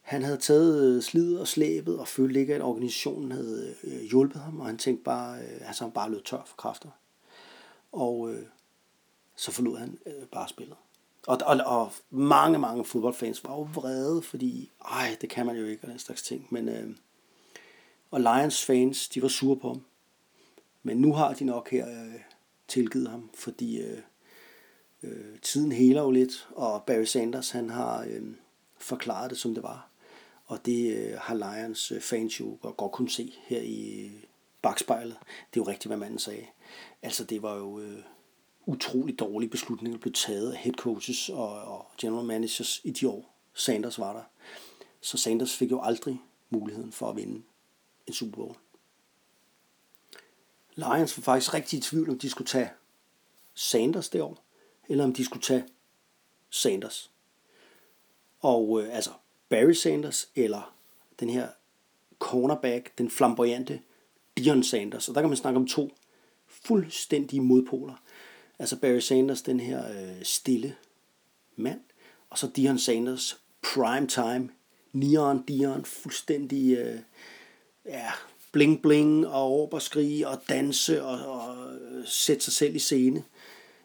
Han havde taget øh, slid og slæbet og følte ikke, at organisationen havde øh, hjulpet ham, og han tænkte bare, øh, altså han bare lød tør for kræfter. Og øh, så forlod han øh, bare spillet. Og, og, og mange, mange fodboldfans var jo vrede, fordi, ej, det kan man jo ikke, og den slags ting. Men, øh, og Lions fans, de var sure på ham. Men nu har de nok her øh, tilgivet ham, fordi øh, øh, tiden heler jo lidt, og Barry Sanders, han har øh, forklaret det, som det var. Og det øh, har Lions øh, fans jo godt, godt kunne se her i øh, bagspejlet. Det er jo rigtigt, hvad manden sagde. Altså, det var jo øh, utrolig dårlige beslutninger, der blev taget af head coaches og, og general managers i de år, Sanders var der. Så Sanders fik jo aldrig muligheden for at vinde en Super Bowl. Lions var faktisk rigtig i tvivl, om de skulle tage Sanders det år, eller om de skulle tage Sanders. Og øh, altså Barry Sanders, eller den her cornerback, den flamboyante Dion Sanders. Og der kan man snakke om to fuldstændige modpoler. Altså Barry Sanders, den her øh, stille mand, og så Dion Sanders, prime time, neon Dion, fuldstændig øh, ja, bling bling og råb og skrige og danse og, og øh, sætte sig selv i scene.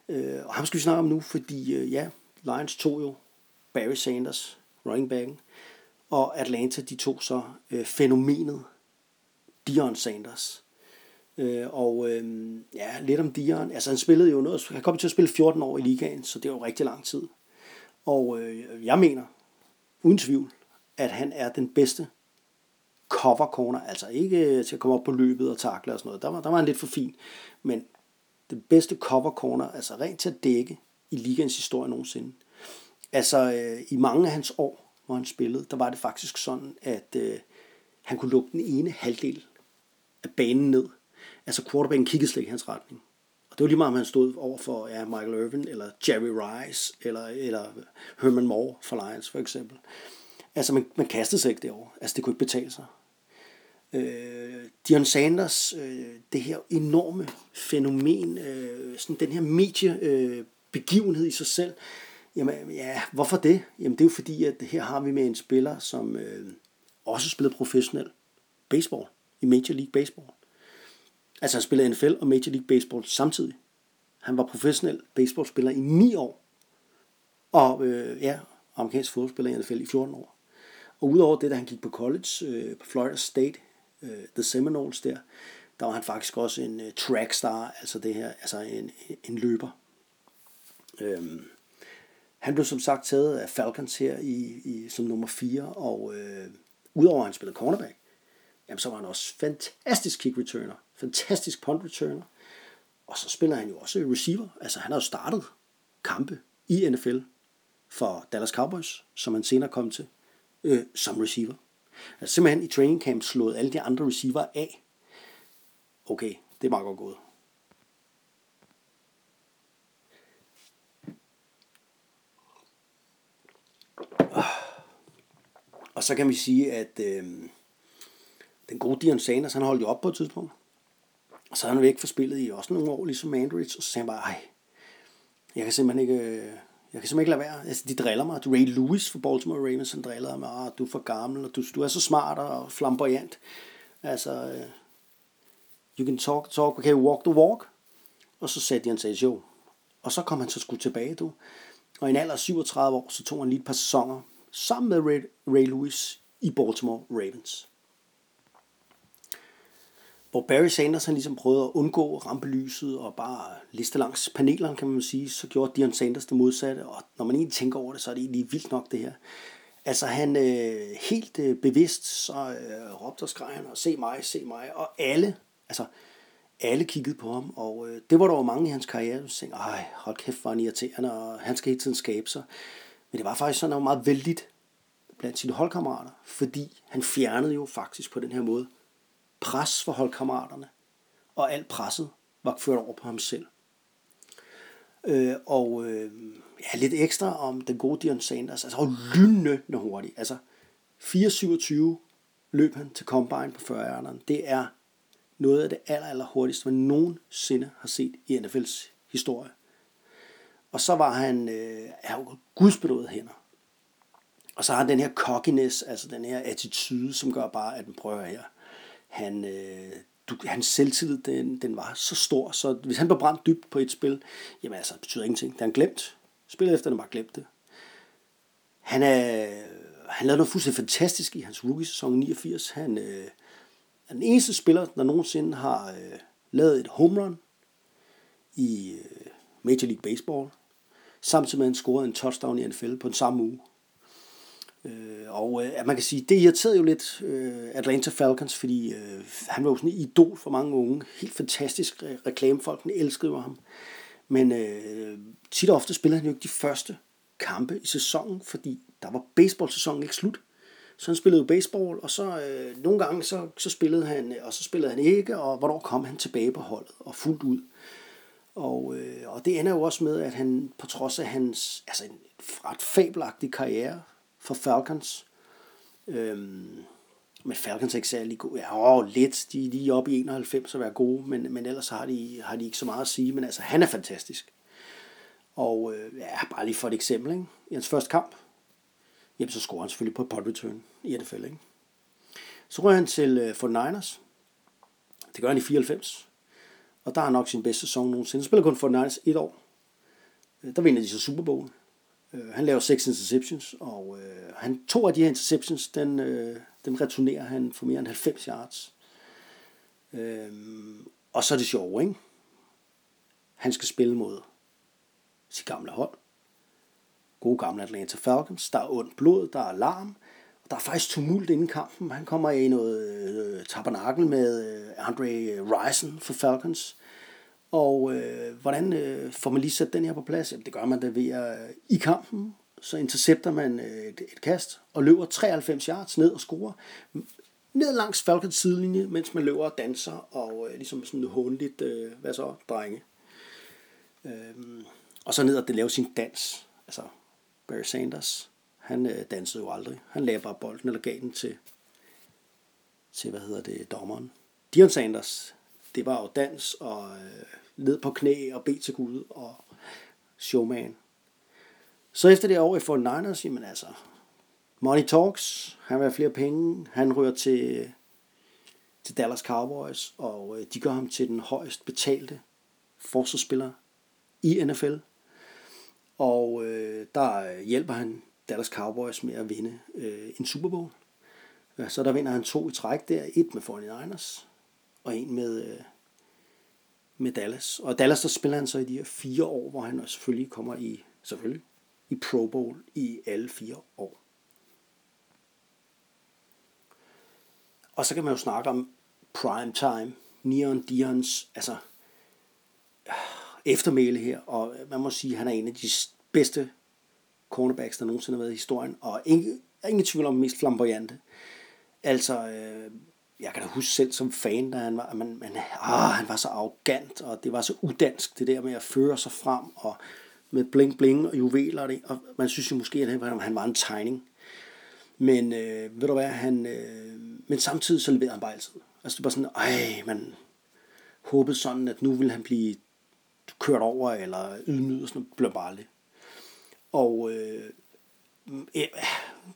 Øh, og ham skal vi snakke om nu, fordi øh, ja, Lions tog jo Barry Sanders, running backen, og Atlanta de tog så øh, fænomenet Dion Sanders. Øh, og øh, ja, lidt om Dion. Altså han spillede jo noget, han kom til at spille 14 år i ligaen, så det var jo rigtig lang tid. Og øh, jeg mener, uden tvivl, at han er den bedste cover corner, altså ikke øh, til at komme op på løbet og takle og sådan noget. Der var, der var han lidt for fin, men den bedste cover corner, altså rent til at dække i ligaens historie nogensinde. Altså øh, i mange af hans år, hvor han spillede, der var det faktisk sådan, at øh, han kunne lukke den ene halvdel af banen ned. Altså quarterbacken kiggede slet ikke i hans retning. Og det var lige meget, om han stod over for ja, Michael Irvin, eller Jerry Rice, eller, eller Herman Moore for Lions for eksempel. Altså, man, man kastede sig ikke derovre. Altså, det kunne ikke betale sig. Øh, Dion Sanders, øh, det her enorme fænomen, øh, sådan den her mediebegivenhed øh, begivenhed i sig selv, jamen, ja, hvorfor det? Jamen, det er jo fordi, at her har vi med en spiller, som øh, også spiller professionel baseball i Major League Baseball. Altså, han spillede NFL og Major League Baseball samtidig. Han var professionel baseballspiller i 9 år, og øh, ja, amerikansk fodboldspiller i NFL i 14 år. Og udover det, da han gik på college øh, på Florida State, øh, The Seminoles der, der var han faktisk også en øh, trackstar, altså det her, altså en, en løber. Øhm, han blev som sagt taget af Falcons her i, i som nummer 4, og øh, udover at han spillede cornerback, jamen så var han også fantastisk kick returner, fantastisk punt returner, og så spiller han jo også receiver. Altså han har jo startet kampe i NFL for Dallas Cowboys, som han senere kom til øh, som receiver. Altså simpelthen i training camp slået alle de andre receiver af. Okay, det er meget godt gået. Og så kan vi sige, at øh, den gode Dion Sanders, han holdt jo op på et tidspunkt. Og så er han væk for spillet i også nogle år, ligesom Mandridge. Og så sagde han bare, ej, jeg kan simpelthen ikke, øh, jeg kan simpelthen ikke lade være. Altså, de driller mig. Ray Lewis for Baltimore Ravens, han driller mig. Ah, du er for gammel, og du, du er så smart og flamboyant. Altså, øh, you can talk, talk, okay, walk the walk. Og så sagde Dion Sanders, jo. Og så kom han så skulle tilbage, du. Og i en alder af 37 år, så tog han lige et par sæsoner sammen med Ray, Ray Lewis i Baltimore Ravens. hvor Barry Sanders han ligesom prøvede at undgå rampelyset og bare liste langs panelerne, kan man sige, så gjorde Dion Sanders det modsatte, og når man egentlig tænker over det, så er det egentlig vildt nok det her. Altså han øh, helt øh, bevidst, så øh, råbte og skreg han, og se mig, se mig, og alle, altså alle kiggede på ham, og øh, det var der jo mange i hans karriere, der tænkte, ej, hold kæft, hvor han irriterende, og han skal hele tiden skabe sig. Men det var faktisk sådan, at han var meget vældigt blandt sine holdkammerater, fordi han fjernede jo faktisk på den her måde pres for holdkammeraterne, og alt presset var ført over på ham selv. Øh, og øh, ja, lidt ekstra om den gode Dion Sanders, altså lynende hurtigt. Altså 4.27 løb han til Combine på 40 Det er noget af det aller, aller hurtigste, man nogensinde har set i NFL's historie. Og så var han øh, er gudsbenået hænder. Og så har han den her cockiness, altså den her attitude, som gør bare, at den prøver her. Han, øh, du, hans selvtillid, den, den var så stor, så hvis han var brændt dybt på et spil, jamen altså, det betyder ingenting. Det har han glemt. Spillet efter, han bare glemt det. Han, er, han lavede noget fuldstændig fantastisk i hans rookie-sæson 89. Han øh, er den eneste spiller, der nogensinde har øh, lavet et home run i øh, Major League Baseball, samtidig med at han scorede en touchdown i NFL på den samme uge. Øh, og øh, man kan sige, det irriterede jo lidt øh, Atlanta Falcons, fordi øh, han var jo sådan en idol for mange unge. Helt fantastisk reklamefolkene elskede jo ham. Men øh, tit og ofte spillede han jo ikke de første kampe i sæsonen, fordi der var baseball-sæsonen ikke slut. Så han spillede jo baseball, og så øh, nogle gange så, så spillede han, og så spillede han ikke, og hvornår kom han tilbage på holdet og fuldt ud. Og, øh, og det ender jo også med, at han på trods af hans altså en ret fabelagtig karriere, for Falcons. øh, men Falcons er ikke særlig gode. Ja, åh, lidt. De, er er oppe i 91 at være gode, men, men ellers har de, har de ikke så meget at sige. Men altså, han er fantastisk. Og øh, ja, bare lige for et eksempel. Ikke? I hans første kamp, jamen, så scorer han selvfølgelig på punt return i NFL. Ikke? Så rører han til øh, for Niners. Det gør han i 94. Og der er nok sin bedste sæson nogensinde. Han spiller kun for Niners et år. Øh, der vinder de så Super Bowl. Øh, han laver seks interceptions, og øh, han, to af de her interceptions, den, øh, den returnerer han for mere end 90 yards. Øh, og så er det sjovt, ikke? Han skal spille mod sit gamle hold. Gode gamle Atlanta Falcons. Der er ondt blod, der er larm. Og der er faktisk tumult inden kampen. Han kommer i noget øh, tabernakel med øh, Andre Rison for Falcons. Og øh, hvordan øh, får man lige sat den her på plads? Jamen, det gør man da ved at øh, i kampen, så intercepter man øh, et, et kast og løber 93 yards ned og scorer ned langs Falcons sidelinje, mens man løber og danser og øh, ligesom sådan håndligt, øh, hvad så, drenge. Øhm, og så ned og det lave sin dans. Altså, Barry Sanders, han øh, dansede jo aldrig. Han lagde bare bolden eller gav den til, til hvad hedder det, dommeren. Dion Sanders, det var jo dans og øh, ned på knæ og bed til Gud og showman. Så efter det år i Fort Niners, jamen altså, money talks, han vil have flere penge, han rører til, til Dallas Cowboys, og øh, de gør ham til den højst betalte forsvarsspiller i NFL. Og øh, der hjælper han Dallas Cowboys med at vinde øh, en Super Bowl. Øh, så der vinder han to i træk der. Et med 49ers, og en med, øh, med Dallas. Og Dallas, der spiller han så i de her fire år, hvor han selvfølgelig kommer i, selvfølgelig, i Pro Bowl i alle fire år. Og så kan man jo snakke om prime time, Neon Dions, altså eftermæle her, og man må sige, at han er en af de bedste cornerbacks, der nogensinde har været i historien, og ingen, ingen tvivl om mest flamboyante. Altså, øh, jeg kan da huske selv som fan, da han var, man, man, ah, han var så arrogant, og det var så udansk, det der med at føre sig frem, og med bling bling og juveler, og, det, og man synes jo måske, at han var, han var en tegning. Men øh, ved du hvad, han, øh, men samtidig så leverede han bare altid. Altså det var sådan, ej, man håbede sådan, at nu ville han blive kørt over, eller ydmyget, sådan bliver blev bare aldrig. Og øh,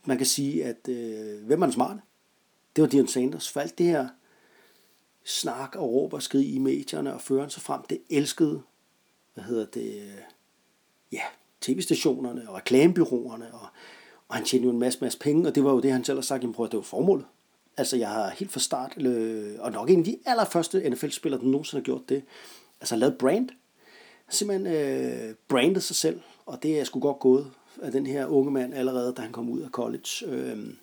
man kan sige, at øh, hvem er den smarte? det var Dion Sanders. For alt det her snak og råb og skrig i medierne og føren sig frem, det elskede, hvad hedder det, ja, tv-stationerne og reklamebyråerne, og, og han tjente jo en masse, masse penge, og det var jo det, han selv har sagt, jamen prøv, det var formålet. Altså, jeg har helt fra start, øh, og nok en af de allerførste NFL-spillere, der nogensinde har gjort det, altså lavet brand. Simpelthen øh, brandet sig selv, og det er sgu godt gået af den her unge mand allerede, da han kom ud af college. Øh,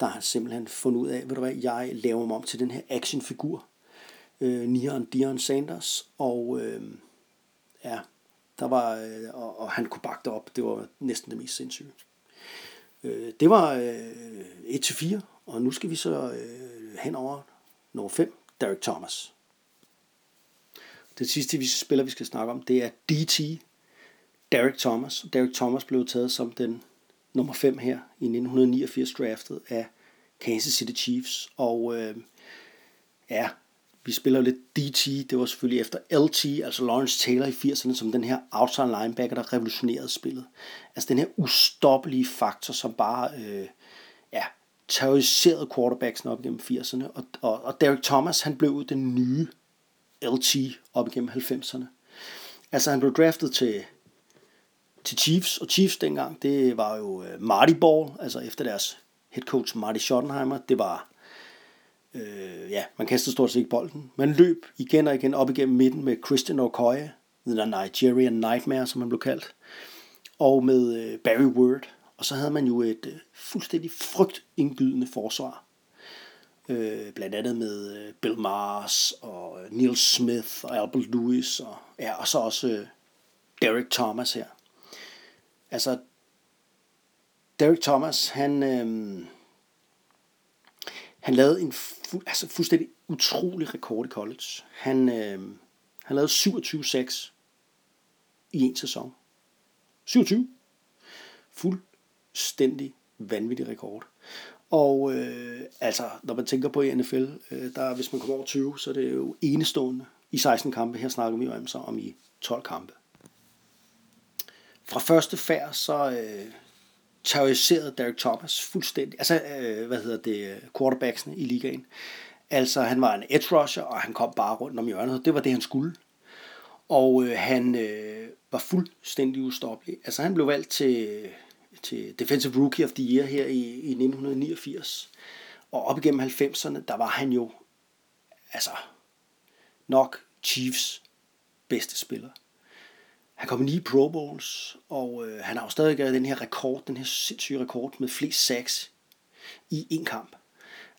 der har han simpelthen fundet ud af, ved du hvad, jeg laver mig om til den her actionfigur. Øh, Neon Dion Sanders, og øh, ja, der var, øh, og, og han kunne bakke det op. Det var næsten det mest sindssyge. Øh, det var øh, 1-4, og nu skal vi så øh, hen over nummer 5, Derek Thomas. Det sidste vi spiller, vi skal snakke om, det er DT, Derek Thomas. Derek Thomas blev taget som den nummer 5 her i 1989 draftet af Kansas City Chiefs. Og øh, ja, vi spiller lidt DT, det var selvfølgelig efter LT, altså Lawrence Taylor i 80'erne, som den her outside linebacker, der revolutionerede spillet. Altså den her ustoppelige faktor, som bare øh, ja, terroriserede quarterbacksen op gennem 80'erne. Og, og, og Derek Thomas, han blev den nye LT op igennem 90'erne. Altså han blev draftet til, til Chiefs, og Chiefs dengang, det var jo øh, Marty Ball, altså efter deres head coach Marty Schottenheimer, det var Øh, ja, man kastede stort set ikke bolden. Man løb igen og igen op igennem midten med Christian Okoye, The Nigerian Nightmare, som han blev kaldt, og med øh, Barry Word. Og så havde man jo et øh, fuldstændig frygtindgydende forsvar. Øh, blandt andet med øh, Bill Mars og øh, Neil Smith og Albert Lewis og, ja, og så også øh, Derek Thomas her. Altså, Derek Thomas, han, øh, han lavede en fu- altså fuldstændig utrolig rekord i college. Han, øh, han lavede 27-6 i en sæson. 27. Fuldstændig vanvittig rekord. Og øh, altså, når man tænker på i NFL, øh, der, hvis man kommer over 20, så er det jo enestående i 16 kampe. Her snakker vi jo så om i 12 kampe. Fra første færd, så, øh, terroriserede Derek Thomas fuldstændig. Altså, øh, hvad hedder det, quarterbacksene i ligaen. Altså, han var en edge rusher, og han kom bare rundt om hjørnet. Det var det, han skulle. Og øh, han øh, var fuldstændig ustoppelig. Altså, han blev valgt til, til Defensive Rookie of the Year her i, i 1989. Og op igennem 90'erne, der var han jo, altså, nok Chiefs bedste spiller. Han kom i ni Pro Bowls, og øh, han har jo stadig den her rekord, den her sindssyge rekord med flest sacks i en kamp.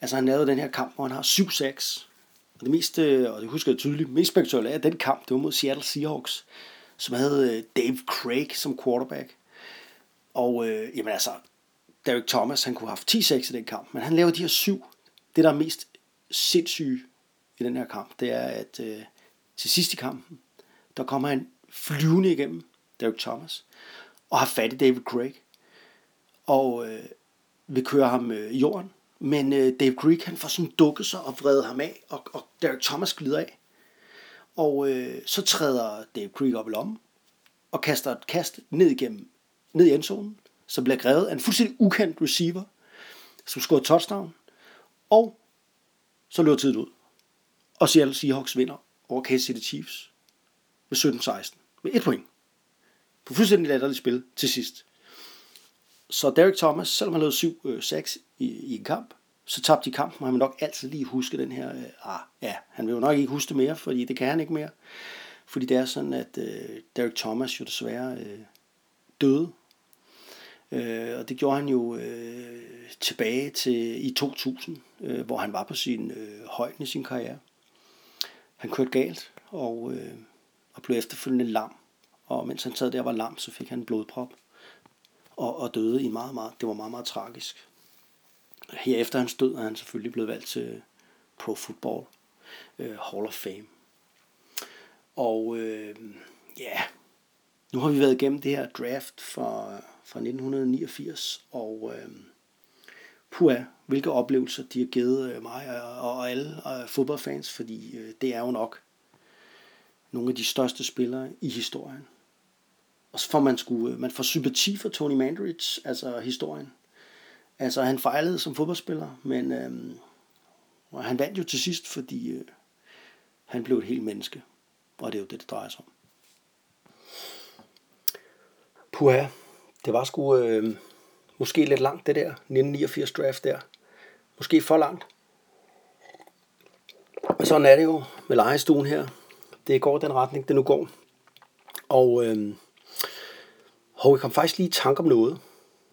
Altså han lavede den her kamp, hvor han har syv sacks. Og det mest, øh, og det husker jeg tydeligt, mest spektakulære af den kamp, det var mod Seattle Seahawks, som havde øh, Dave Craig som quarterback. Og øh, jamen altså, Derek Thomas, han kunne have haft 10-6 i den kamp, men han laver de her syv. Det, der er mest sindssyge i den her kamp, det er, at øh, til sidst i kampen, der kommer han flyvende igennem Derek Thomas, og har fat i David Craig, og øh, vil køre ham øh, i jorden. Men øh, Dave Craig han får sådan dukket sig og vredet ham af, og, og Derek Thomas glider af. Og øh, så træder Dave Craig op i lommen, og kaster et kast ned igennem, ned i endzonen, som bliver grevet af en fuldstændig ukendt receiver, som scorer touchdown, og så løber tiden ud. Og Seattle Seahawks vinder over Kansas City Chiefs med 17-16 med et point. På fuldstændig latterligt spil til sidst. Så Derek Thomas, selvom han lavede 7-6 øh, i, i en kamp, så tabte de kampen, og han vil nok altid lige huske den her, øh, ah, ja, han vil jo nok ikke huske det mere, fordi det kan han ikke mere. Fordi det er sådan, at øh, Derek Thomas jo desværre øh, døde. Øh, og det gjorde han jo øh, tilbage til i 2000, øh, hvor han var på sin øh, højden i sin karriere. Han kørte galt, og øh, og blev efterfølgende lam. Og mens han sad der og var lam, så fik han en blodprop og, og døde i meget, meget, det var meget, meget tragisk. Herefter hans død er han selvfølgelig blevet valgt til øh, Pro Football øh, Hall of Fame. Og øh, ja, nu har vi været igennem det her draft fra, fra 1989, og øh, puha, hvilke oplevelser de har givet øh, mig og, og alle og fodboldfans, fordi øh, det er jo nok nogle af de største spillere i historien. Og så får man sku, øh, man får sympati for Tony Mandridge, altså historien. Altså han fejlede som fodboldspiller, men øh, og han vandt jo til sidst, fordi øh, han blev et helt menneske. Og det er jo det, det drejer sig om. Puha, det var sgu øh, måske lidt langt det der, 1989 draft der. Måske for langt. Men sådan er det jo med lejestuen her. Det går den retning, det nu går. Og øh, hov, jeg kom faktisk lige i tanke om noget.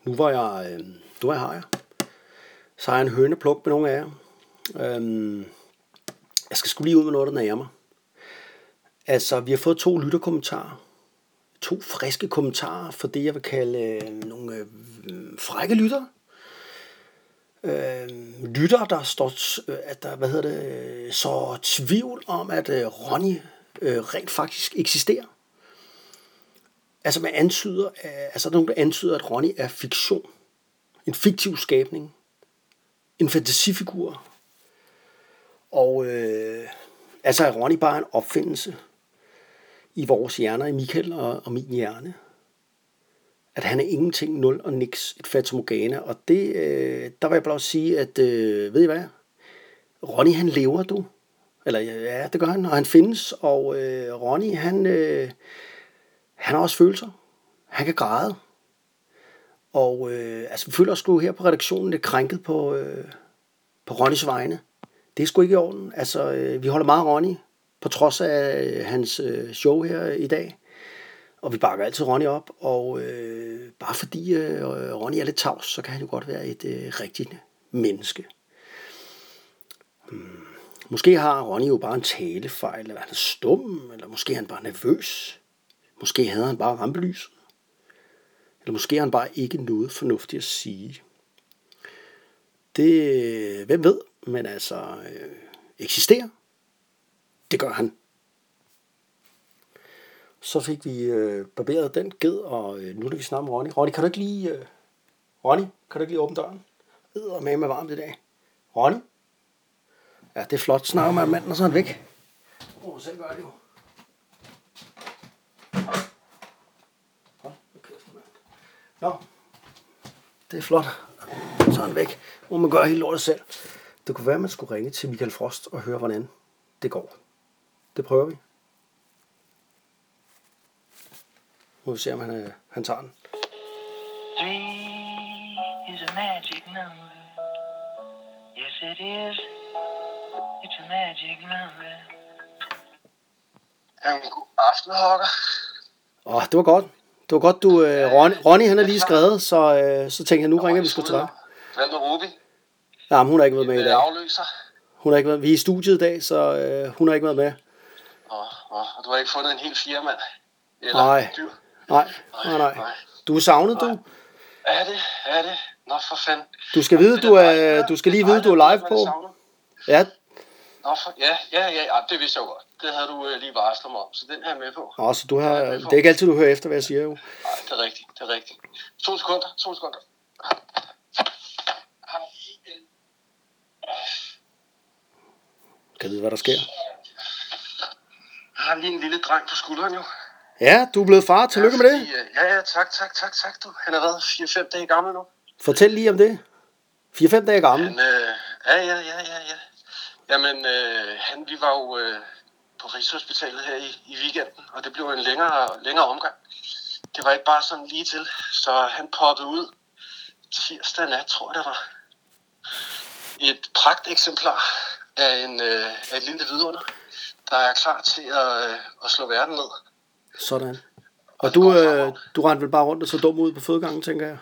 Nu var jeg, øh, nu er jeg har jeg. Så har jeg en hønepluk med nogle af jer. Øh, jeg skal skulle lige ud med noget, der nærmer mig. Altså, vi har fået to lytterkommentarer. To friske kommentarer for det, jeg vil kalde øh, nogle øh, frække lyttere. Øh, lytter, der står, øh, at der, hvad hedder det, øh, så tvivl om, at øh, Ronny øh, rent faktisk eksisterer. Altså, man antyder, øh, altså, der er nogen, der antyder, at Ronny er fiktion. En fiktiv skabning. En fantasifigur. Og øh, altså, er Ronny bare en opfindelse i vores hjerner, i Michael og, og min hjerne. At han er ingenting, nul og niks, et fatamorgana. Og det, øh, der vil jeg blot sige, at øh, ved I hvad? Ronny, han lever, du. Eller ja, det gør han, og han findes. Og øh, Ronny, han, øh, han har også følelser. Han kan græde. Og øh, altså, vi føler os her på redaktionen lidt krænket på, øh, på Ronnys vegne. Det er sgu ikke i orden. Altså, øh, vi holder meget af Ronny, på trods af øh, hans øh, show her i dag. Og vi bakker altid Ronny op, og øh, bare fordi øh, Ronny er lidt tavs, så kan han jo godt være et øh, rigtigt menneske. Hmm. Måske har Ronny jo bare en talefejl, eller han er stum, eller måske er han bare nervøs. Måske havde han bare rampelyset. Eller måske har han bare ikke noget fornuftigt at sige. Det, øh, hvem ved, men altså, øh, eksisterer. Det gør han. Så fik vi øh, barberet den ged, og øh, nu er vi snakke med Ronny. Ronny, kan du ikke lige, øh, Ronny, kan du ikke lige åbne døren? Det er med med varmt i dag. Ronny? Ja, det er flot. Snakker med manden, og så er han væk. Åh, oh, selv gør det jo. Nå, det er flot. Så er han væk. Må man gøre helt lortet selv. Det kunne være, at man skulle ringe til Michael Frost og høre, hvordan det går. Det prøver vi. Nu vi se, om han, øh, han tager den. Three is a magic number. Yes, it is. It's a magic number. Jamen, god aften, Hokker. Åh, det var godt. Det var godt, du... Øh, Ronny, Ronny, han er lige skrevet, så, øh, så tænkte jeg, nu ringer vi sgu til dig. Hvad med Ruby? Nej, men hun har ikke været med i dag. afløser? Hun har ikke været, vi er i studiet i dag, så øh, hun har ikke været med. Og, du har ikke fundet en hel firmand? Eller Nej. dyr? Nej, nej, nej. Du er savnet, du. Er det? Er det? Nå, for fanden. Du skal vide, du er, du skal lige vide, du er live på. Ja, Nå, for, ja, ja, ja, ja, det vidste jeg godt. Det havde du øh, lige varslet mig om, så den er med på. Nå, så du har, det er ikke altid, du hører efter, hvad jeg siger jo. Nej, det er rigtigt, det er rigtigt. To sekunder, to sekunder. Kan vide, hvad der sker. Jeg har lige en lille dreng på skulderen jo. Ja, du er blevet far. Tillykke med det. Fordi, øh, Ja, ja, tak, tak, tak, tak du. Han har været 4-5 dage gammel nu. Fortæl lige om det. 4-5 dage gammel. Han, øh, ja, ja, ja, ja, ja. Jamen, øh, han, vi var jo øh, på Rigshospitalet her i, i weekenden, og det blev en længere, længere omgang. Det var ikke bare sådan lige til, så han poppede ud tirsdag nat, tror jeg det var. Et pragt eksemplar af, en, øh, af et lille vidunder, der er klar til at, øh, at slå verden ned. Sådan. Og du, øh, du rendte vel bare rundt og så dum ud på fødegangen, tænker jeg.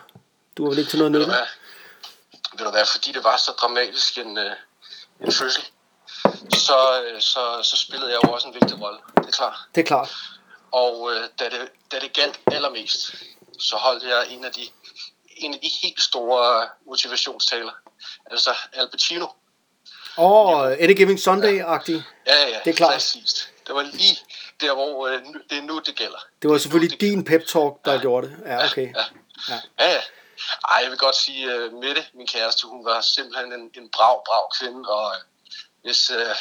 Du var vel ikke til noget nytte? Ved du hvad, fordi det var så dramatisk en, øh, en fødsel, så, øh, så, så spillede jeg jo også en vigtig rolle. Det er klart. Det er klart. Og øh, da, det, da det galt allermest, så holdt jeg en af de, en af de helt store motivationstaler. Altså Al Pacino. Åh, oh, Eddie Giving Sunday-agtig. Ja, ja, ja. Det er klart. Præcist. Det var lige der, hvor øh, nu, det er nu, det gælder. Det var selvfølgelig nu, det din pep-talk, der gjorde det. Ja, okay. Ja. Ja. Ja, ja. Ej, jeg vil godt sige, at Mette, min kæreste, hun var simpelthen en, en brav, brav kvinde, og øh, hvis, øh,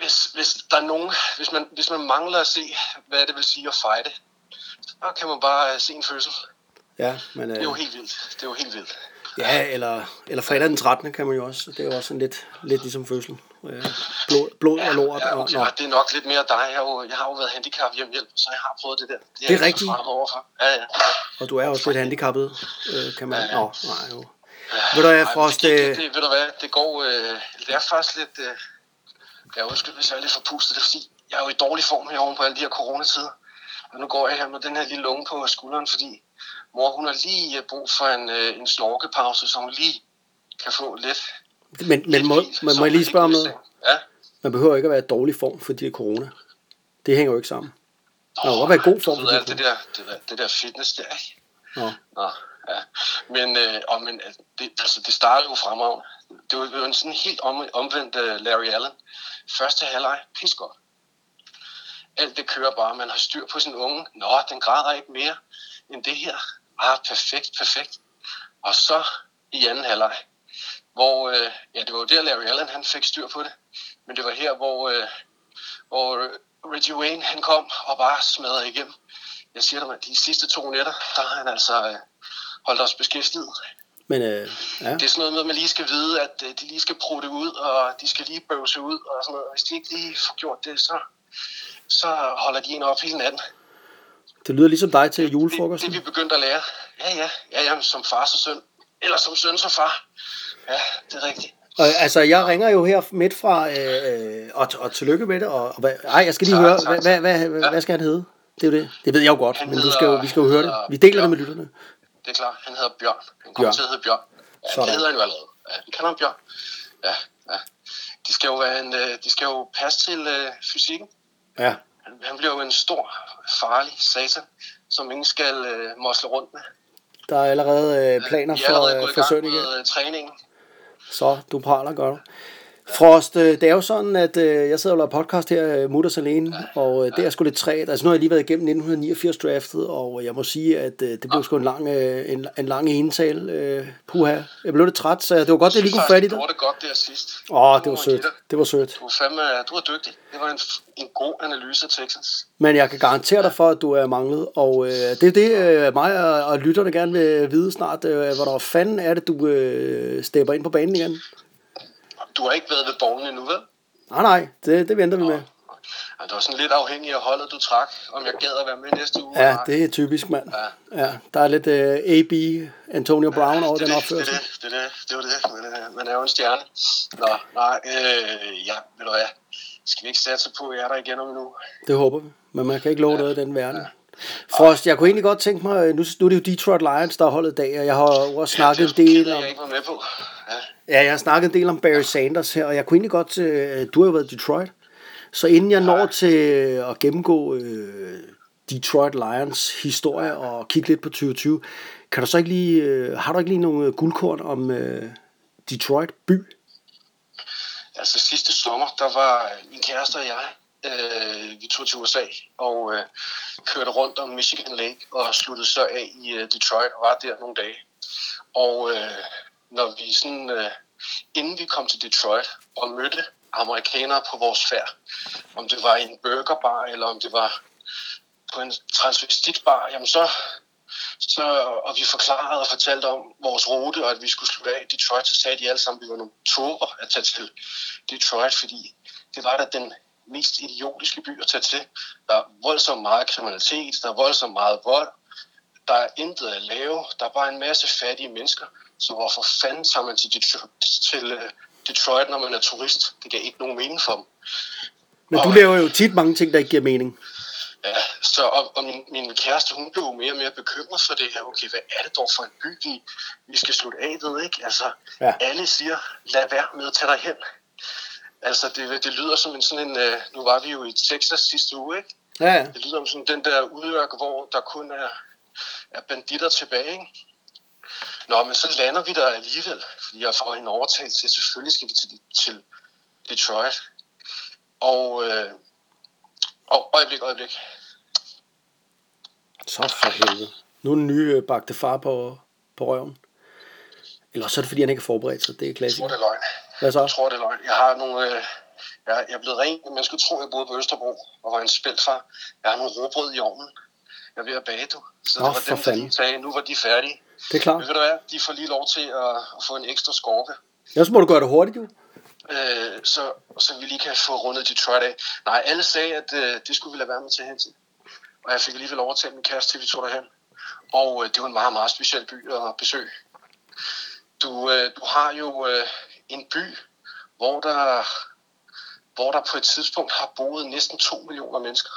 hvis, hvis der er nogen, hvis man, hvis man mangler at se, hvad det vil sige at fejde, så kan man bare øh, se en fødsel. Ja, men, Det er jo helt vildt. Det er jo helt vildt. Ja, eller, eller fredag den 13. kan man jo også. Det er jo også en lidt, lidt ligesom fødsel. Øh, blod, blod og lort. Ja, Og, okay. nå. ja, det er nok lidt mere dig. Jeg har jo, jeg har jo været handicap hjemmehjælp, så jeg har prøvet det der. Det er jeg rigtigt. overfor. Ja, ja. Og du er også lidt handicappet, øh, kan man... Ja, ja. Nå, nej, jo. Ved du hvad, Frost, det, det, det, ved du hvad, det går, øh, det er faktisk lidt, øh, jeg undskyld, hvis jeg er lidt forpustet, det er fordi, jeg er jo i dårlig form her oven på alle de her coronatider. Og nu går jeg her med den her lille unge på skulderen, fordi mor, hun har lige øh, brug for en, øh, en snorkepause, så hun lige kan få lidt. men, men lidt må, hvil, man må jeg lige spørge om noget? Ja. Man behøver ikke at være i dårlig form, fordi det er corona. Det hænger jo ikke sammen. Man må være i god form, Du ved alt det er der, det der, det der fitness der, ikke? Nå. Nå, ja. Men, øh, og, men altså, det, altså, det startede jo fremragende. Det var jo en sådan helt om, omvendt uh, Larry Allen. Første halvleg, pis godt. Alt det kører bare, man har styr på sin unge. Nå, den græder ikke mere end det her. Ah, perfekt, perfekt. Og så i anden halvleg, hvor, øh, ja, det var jo der Larry Allen, han fik styr på det. Men det var her, hvor, øh, hvor Reggie Wayne, han kom og bare smadrede igennem. Jeg siger dig, at de sidste to nætter, der har han altså øh, holdt os beskæftiget. Men øh, ja, Det er sådan noget med, at man lige skal vide, at øh, de lige skal prutte ud, og de skal lige bøvse ud og sådan noget. Hvis de ikke lige får gjort det, så, så holder de en op hele natten. Det lyder ligesom dig til Det, julefrokosten. det er vi begyndt at lære. Ja, ja, ja, ja, som far og søn. Eller som søn og far. Ja, det er rigtigt. Og, altså, jeg ringer jo her midt fra, øh, og, og tillykke med det, og, og ej, jeg skal lige Tak, høre, tak, hvad, hvad, hvad, Ja. hvad skal han hedde? Det er jo det. Det ved jeg jo godt, Han men du skal jo, hedder- vi skal jo høre det. hedder Vi deler det Bjørn. med lytterne. Det er klart. Han hedder Bjørn. Han kommer Bjørn. til at hedde Bjørn. Ja, Sådan. det hedder han jo allerede. Ja, vi kalder ham Bjørn. Ja, ja. De skal jo, være en, øh, de skal jo passe til øh, fysikken. Ja, Han, bliver jo en stor, farlig satan, som ingen skal øh, mosle rundt med. der er allerede øh, planer Vi er allerede for, øh, for gang søn igen. med øh, træningen. Så du praler, du. Frost, øh, det er jo sådan, at øh, jeg sidder og laver podcast her, øh, Mutters alene, og det er sgu lidt træt. Altså nu har jeg lige været igennem 1989 draftet, og jeg må sige, at det blev sgu en lang, en, en lang ental. Øh, puha. Jeg blev lidt træt, så det var godt, at jeg lige kunne fat i Du det. gjorde det godt der sidst. Åh, oh, Du det var sødt. Det var sødt. Du er fandme, du er dygtig. Det var en, en god analyse af Texans. Men jeg kan garantere dig for, at du er manglet, og øh, det er det, øh, mig og, og lytterne gerne vil vide snart. Øh, hvor der fanden er det, du øh, stepper ind på banen igen? Du har ikke været ved borgen endnu, vel? Nej, nej, det, det venter vi med. Ja, det var sådan lidt afhængig af holdet, du trak, om jeg gad at være med næste uge. Ja, det er typisk, mand. Ja, der er lidt øh, AB, Antonio Brown over det, den opførsel. er det, det, er det, det var det. Man, er- man er jo en stjerne. Nå, nej, øh, ja, ved du hvad. Skal vi ikke satse på, at jeg er der igen om en uge? Det håber vi, men man kan ikke love noget i den verden. Frost, jeg kunne egentlig godt tænke mig, nu, nu er det jo Detroit Lions, der har holdet dag, og jeg har jo også snakket en det del gider om, jeg ikke være med på. Ja, jeg har snakket en del om Barry Sanders her, og jeg kunne egentlig godt, øh, du har jo været i Detroit, så inden jeg når til at gennemgå øh, Detroit Lions historie og kigge lidt på 2020, kan du så ikke lige, øh, har du ikke lige nogle guldkorn om øh, Detroit by? altså sidste sommer, der var min kæreste og jeg, øh, vi tog til USA og øh, kørte rundt om Michigan Lake og sluttede så af i øh, Detroit og var der nogle dage. Og øh, når vi sådan, øh, inden vi kom til Detroit og mødte amerikanere på vores færd, om det var i en burgerbar eller om det var på en transvestitbar, jamen så, så, og vi forklarede og fortalte om vores rute, og at vi skulle slutte af i Detroit, så sagde de alle sammen, at vi var nogle tåber at tage til Detroit, fordi det var da den mest idiotiske by at tage til. Der er voldsomt meget kriminalitet, der er voldsomt meget vold, der er intet at lave, der er bare en masse fattige mennesker, så hvorfor fanden tager man til Detroit, til øh, Detroit, når man er turist? Det gav ikke nogen mening for dem. Men du Og- laver jo tit mange ting, der ikke giver mening. Ja, så og, og min, min kæreste, hun blev mere og mere bekymret for det her. Okay, hvad er det dog for en by, vi, vi skal slutte af ved, ikke? Altså, ja. alle siger, lad være med at tage dig hen. Altså, det, det lyder som en sådan en... Øh, nu var vi jo i Texas sidste uge, ikke? Ja, ja. Det lyder som sådan den der udørk, hvor der kun er, er banditter tilbage, ikke? Nå, men så lander vi der alligevel, fordi jeg får en overtalt til, selvfølgelig skal vi til, til Detroit. Og, øh, og øjeblik, øjeblik. Så for helvede. Nu er den nye øh, bagte far på, på røven. Eller så er det, fordi han ikke er forberedt sig. Det er Jeg klassisk. tror, det er løgn. Hvad så? Jeg tror, det er løgn. Jeg har nogle... Øh, jeg, jeg er blevet ren. Man skulle tro, jeg boede på Østerbro og var en spældfar. Jeg har nogle råbrød i ovnen. Jeg er ved at bage, du. Så Nå, det var for dem, der sagde, nu var de færdige. Det er klart. Men ved du hvad? De får lige lov til at, at få en ekstra skorpe. Ellers må du gøre det hurtigt, jo. Øh, så, så vi lige kan få rundet Detroit af. Nej, alle sagde, at øh, det skulle vi lade være med til hen til. Og jeg fik alligevel overtalt min kæreste til, vi tog derhen. Og øh, det var en meget, meget speciel by at besøge. Du, øh, du har jo øh, en by, hvor der, hvor der på et tidspunkt har boet næsten 2 millioner mennesker.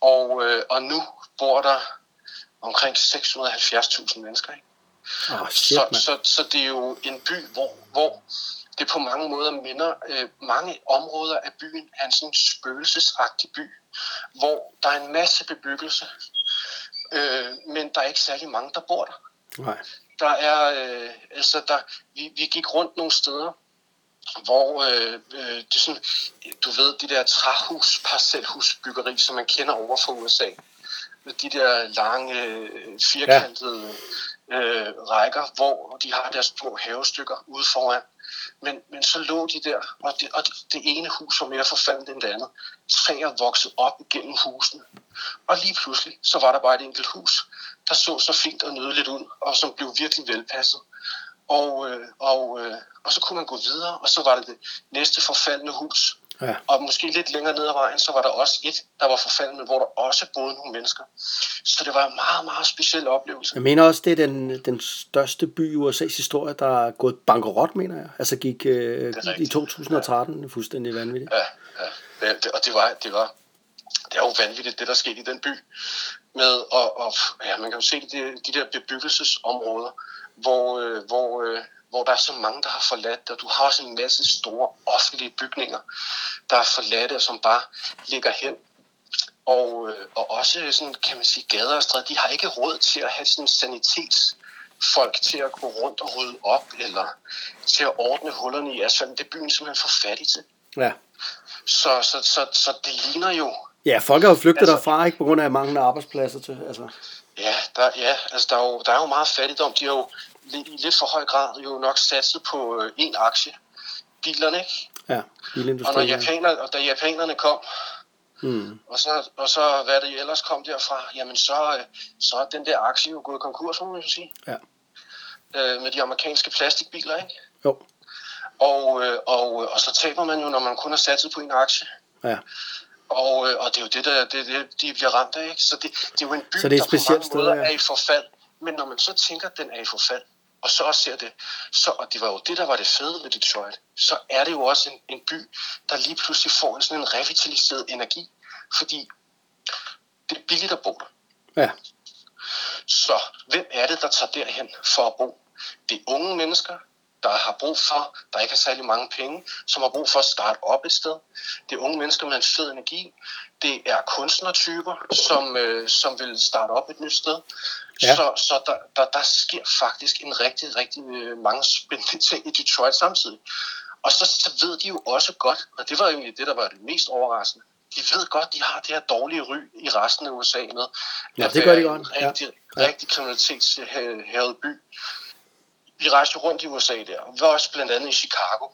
Og, øh, og nu bor der omkring 670.000 mennesker. Ikke? Åh, shit, Så, så, så det er jo en by, hvor, hvor det på mange måder minder, øh, mange områder af byen er en sådan spøgelsesagtig by, hvor der er en masse bebyggelse, øh, men der er ikke særlig mange, der bor der. Nej. Der er, øh, altså der, vi, vi gik rundt nogle steder, hvor øh, øh, det er sådan, du ved, de der træhus, parcelhusbyggeri, som man kender over fra USA, med de der lange, øh, firkantede ja. øh, rækker, hvor de har deres små havestykker ude foran. Men, men så lå de der, og det, og det, det ene hus var mere forfaldet end det andet. Træer voksede op igennem husene. Og lige pludselig, så var der bare et enkelt hus, der så så fint og nydeligt ud, og som blev virkelig velpasset. Og, øh, og, øh, og så kunne man gå videre, og så var det det næste forfaldende hus. Ja. Og måske lidt længere ned ad vejen, så var der også et, der var forfaldende, hvor der også boede nogle mennesker. Så det var en meget, meget speciel oplevelse. Jeg mener også, det er den, den største by i USA's historie, der er gået bankerot, mener jeg. Altså gik øh, i rigtigt. 2013 ja. fuldstændig vanvittigt. Ja, ja. Det, og det var, det var, det er jo vanvittigt, det der skete i den by. Med, og, og ja, man kan jo se de, de der bebyggelsesområder, hvor, øh, hvor, øh, hvor der er så mange, der har forladt det, og du har også en masse store offentlige bygninger, der er forladte, og som bare ligger hen. Og, øh, og også sådan, kan man sige, gader og stræder, de har ikke råd til at have sådan sanitetsfolk til at gå rundt og rydde op, eller til at ordne hullerne i asfalten. Det er byen simpelthen for fattig til. Ja. Så, så, så, så det ligner jo, Ja, folk har jo flygtet Altså- derfra, ikke på grund af manglende arbejdspladser til. Altså. Ja, der, ja altså der, er jo, der er jo meget fattigdom. De har jo lidt, i lidt for høj grad jo nok satset på øh, en aktie. Bilerne, ikke? Ja, Og, når bilindustrien. ja. japaner, og da japanerne kom, Mm. og så, og så hvad det ellers kom derfra, jamen så, øh, så er den der aktie jo gået konkurs, må man jo sige. Ja. Øh, med de amerikanske plastikbiler, ikke? Jo, Og, øh, og, og så taber man jo, når man kun har satset på en aktie. ja. Og, øh, og det er jo det, der, det, det, de bliver ramt af. Ikke? Så det, det er jo en by, Så det er der på mange måder er i forfald. Men når man så tænker, at den er i forfald, og så også ser det, så, og det var jo det, der var det fede ved Detroit, så er det jo også en, en by, der lige pludselig får en sådan en revitaliseret energi, fordi det er billigt at bo der. Ja, Så hvem er det, der tager derhen for at bo? Det er unge mennesker, der har brug for, der ikke har særlig mange penge, som har brug for at starte op et sted. Det er unge mennesker med en fed energi. Det er kunstnertyper, som, øh, som vil starte op et nyt sted. Ja. Så, så der, der, der sker faktisk en rigtig, rigtig øh, mange spændende ting i Detroit samtidig. Og så, så ved de jo også godt, og det var egentlig det, der var det mest overraskende, de ved godt, de har det her dårlige ry i resten af USA med. Ja, det gør de godt. Ja. rigtig, Ja. rigtig kriminalitetshavet by. Vi rejste rundt i USA der, vi var også blandt andet i Chicago.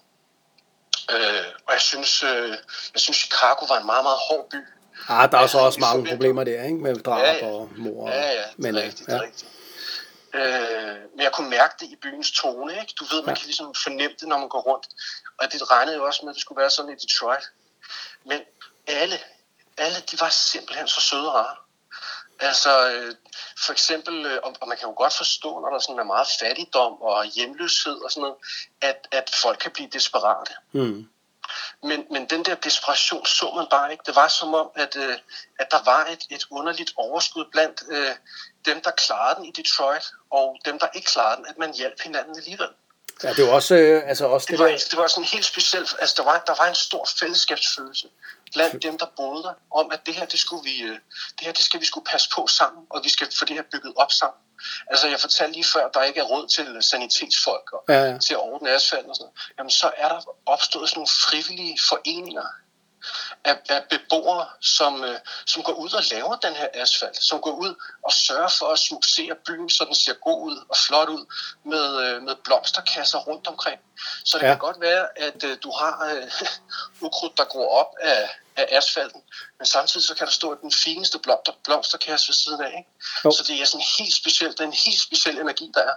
Øh, og jeg synes, øh, jeg synes, Chicago var en meget, meget hård by. ah, der er så Ja, også mange problemer der, ikke? Med drab Ja, ja. og mor. Ja, ja, det Men, er øh, rigtigt, ja. det er rigtigt. Øh, men jeg kunne mærke det i byens tone, ikke? Du ved, man Ja. kan ligesom fornemme det, når man går rundt. Og det regnede jo også med, at det skulle være sådan i Detroit. Men alle, alle, de var simpelthen så søde og rare. Altså, øh, for eksempel, øh, og og man kan jo godt forstå, når der sådan er meget fattigdom og hjemløshed og sådan noget, at, at folk kan blive desperate. Mm. Men, men den der desperation så man bare ikke. Det var som om, at, øh, at der var et, et underligt overskud blandt øh, dem, der klarede den i Detroit, og dem, der ikke klarede den, at man hjalp hinanden alligevel. Ja, det jo også, øh, altså også Det det var, der, det var sådan helt specielt. Altså, der var, der var en stor fællesskabsfølelse blandt dem, der boede der, om at det her, det, skulle vi, øh, det her, det skal vi skulle passe på sammen, og vi skal få det her bygget op sammen. Altså, jeg fortalte lige før, at der ikke er råd til sanitetsfolk og Ja, ja. til at ordne asfalt og sådan noget. Jamen, så er der opstået sådan nogle frivillige foreninger af, af beboere, som, øh, som går ud og laver den her asfalt, som går ud og sørger for at smuksere byen, så den ser god ud og flot ud, med, øh, med blomsterkasser rundt omkring. Så det Ja. kan godt være, at øh, du har øh, ukrudt, der gror op af, af asfalten, men samtidig så kan der stå den fineste blomster, blomsterkasse ved siden af. Ikke? Jo. Så det er sådan helt specielt, det er en helt speciel energi, der er.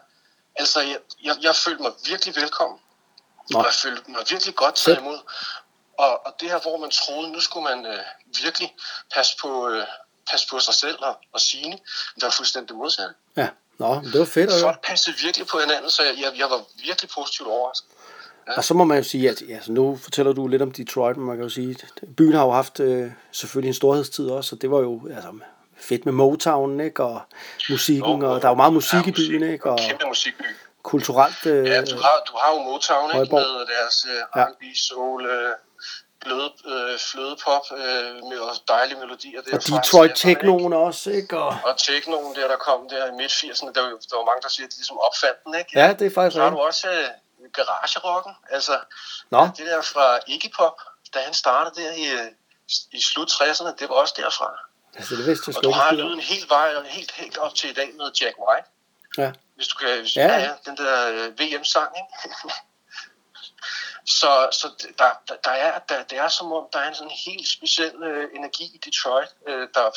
Altså, jeg, jeg, jeg følte mig virkelig velkommen. Nå. Og jeg følte mig virkelig godt taget imod. Og, og det her, hvor man troede, nu skulle man øh, virkelig passe på, øh, passe på sig selv og, og sine, var fuldstændig det modsatte. ja. Nå, det var fedt. Folk passede virkelig på hinanden, så jeg, jeg, jeg var virkelig positivt overrasket. Og så må man jo sige, at ja, så nu fortæller du lidt om Detroit, men man kan jo sige, at byen har jo haft øh, selvfølgelig en storhedstid også, og det var jo altså, fedt med Motown, ikke? Og musikken, Jo, og der er jo meget musik ja, i byen, ikke? Og Kæmpe musikby. kulturelt... Øh, Ja, du har, du har jo Motown, ikke? Med deres øh, Ja. R&B, soul, øh, bløde, øh, flødepop øh, med dejlige melodier. og derfra, Detroit så jeg sådan, ikke? Technoen også, ikke? Og, Og technoen der, der kom der i midt-80'erne, der, var der var mange, der siger, at de ligesom opfandt den, ikke? ja, det er faktisk Så har du også øh, garagerocken, altså Nå, det der fra Iggy Pop, da han startede der i, øh, i slut 60'erne, det var også derfra. altså det vidste jeg Og du har lyden helt vej, helt, helt op til i dag med Jack White. Ja. Hvis du kan, hvis, Ja, ja, ja. ja, den der øh, VM-sang, ikke? så så der, der, der er, der, det er som om, der er en sådan helt speciel øh, energi i Detroit, øh, der,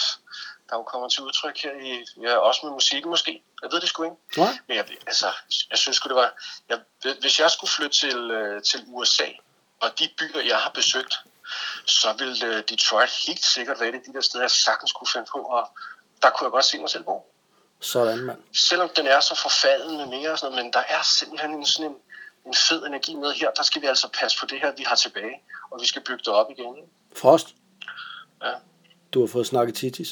der jo kommer til udtryk her i, ja, også med musikken måske. Jeg ved det sgu ikke. Nej. Men jeg, altså, jeg synes det var... Jeg, hvis jeg skulle flytte til, øh, til USA, og de byer, jeg har besøgt, så ville øh, Detroit helt sikkert være et af de der steder, jeg sagtens kunne finde på, og der kunne jeg godt se mig selv bo. Sådan, mand. Selvom den er så forfalden med mere og sådan noget, men der er simpelthen en, sådan en, en fed energi med her. Der skal vi altså passe på det her, vi har tilbage, og vi skal bygge det op igen. Frost, Ja. du har fået snakket titis.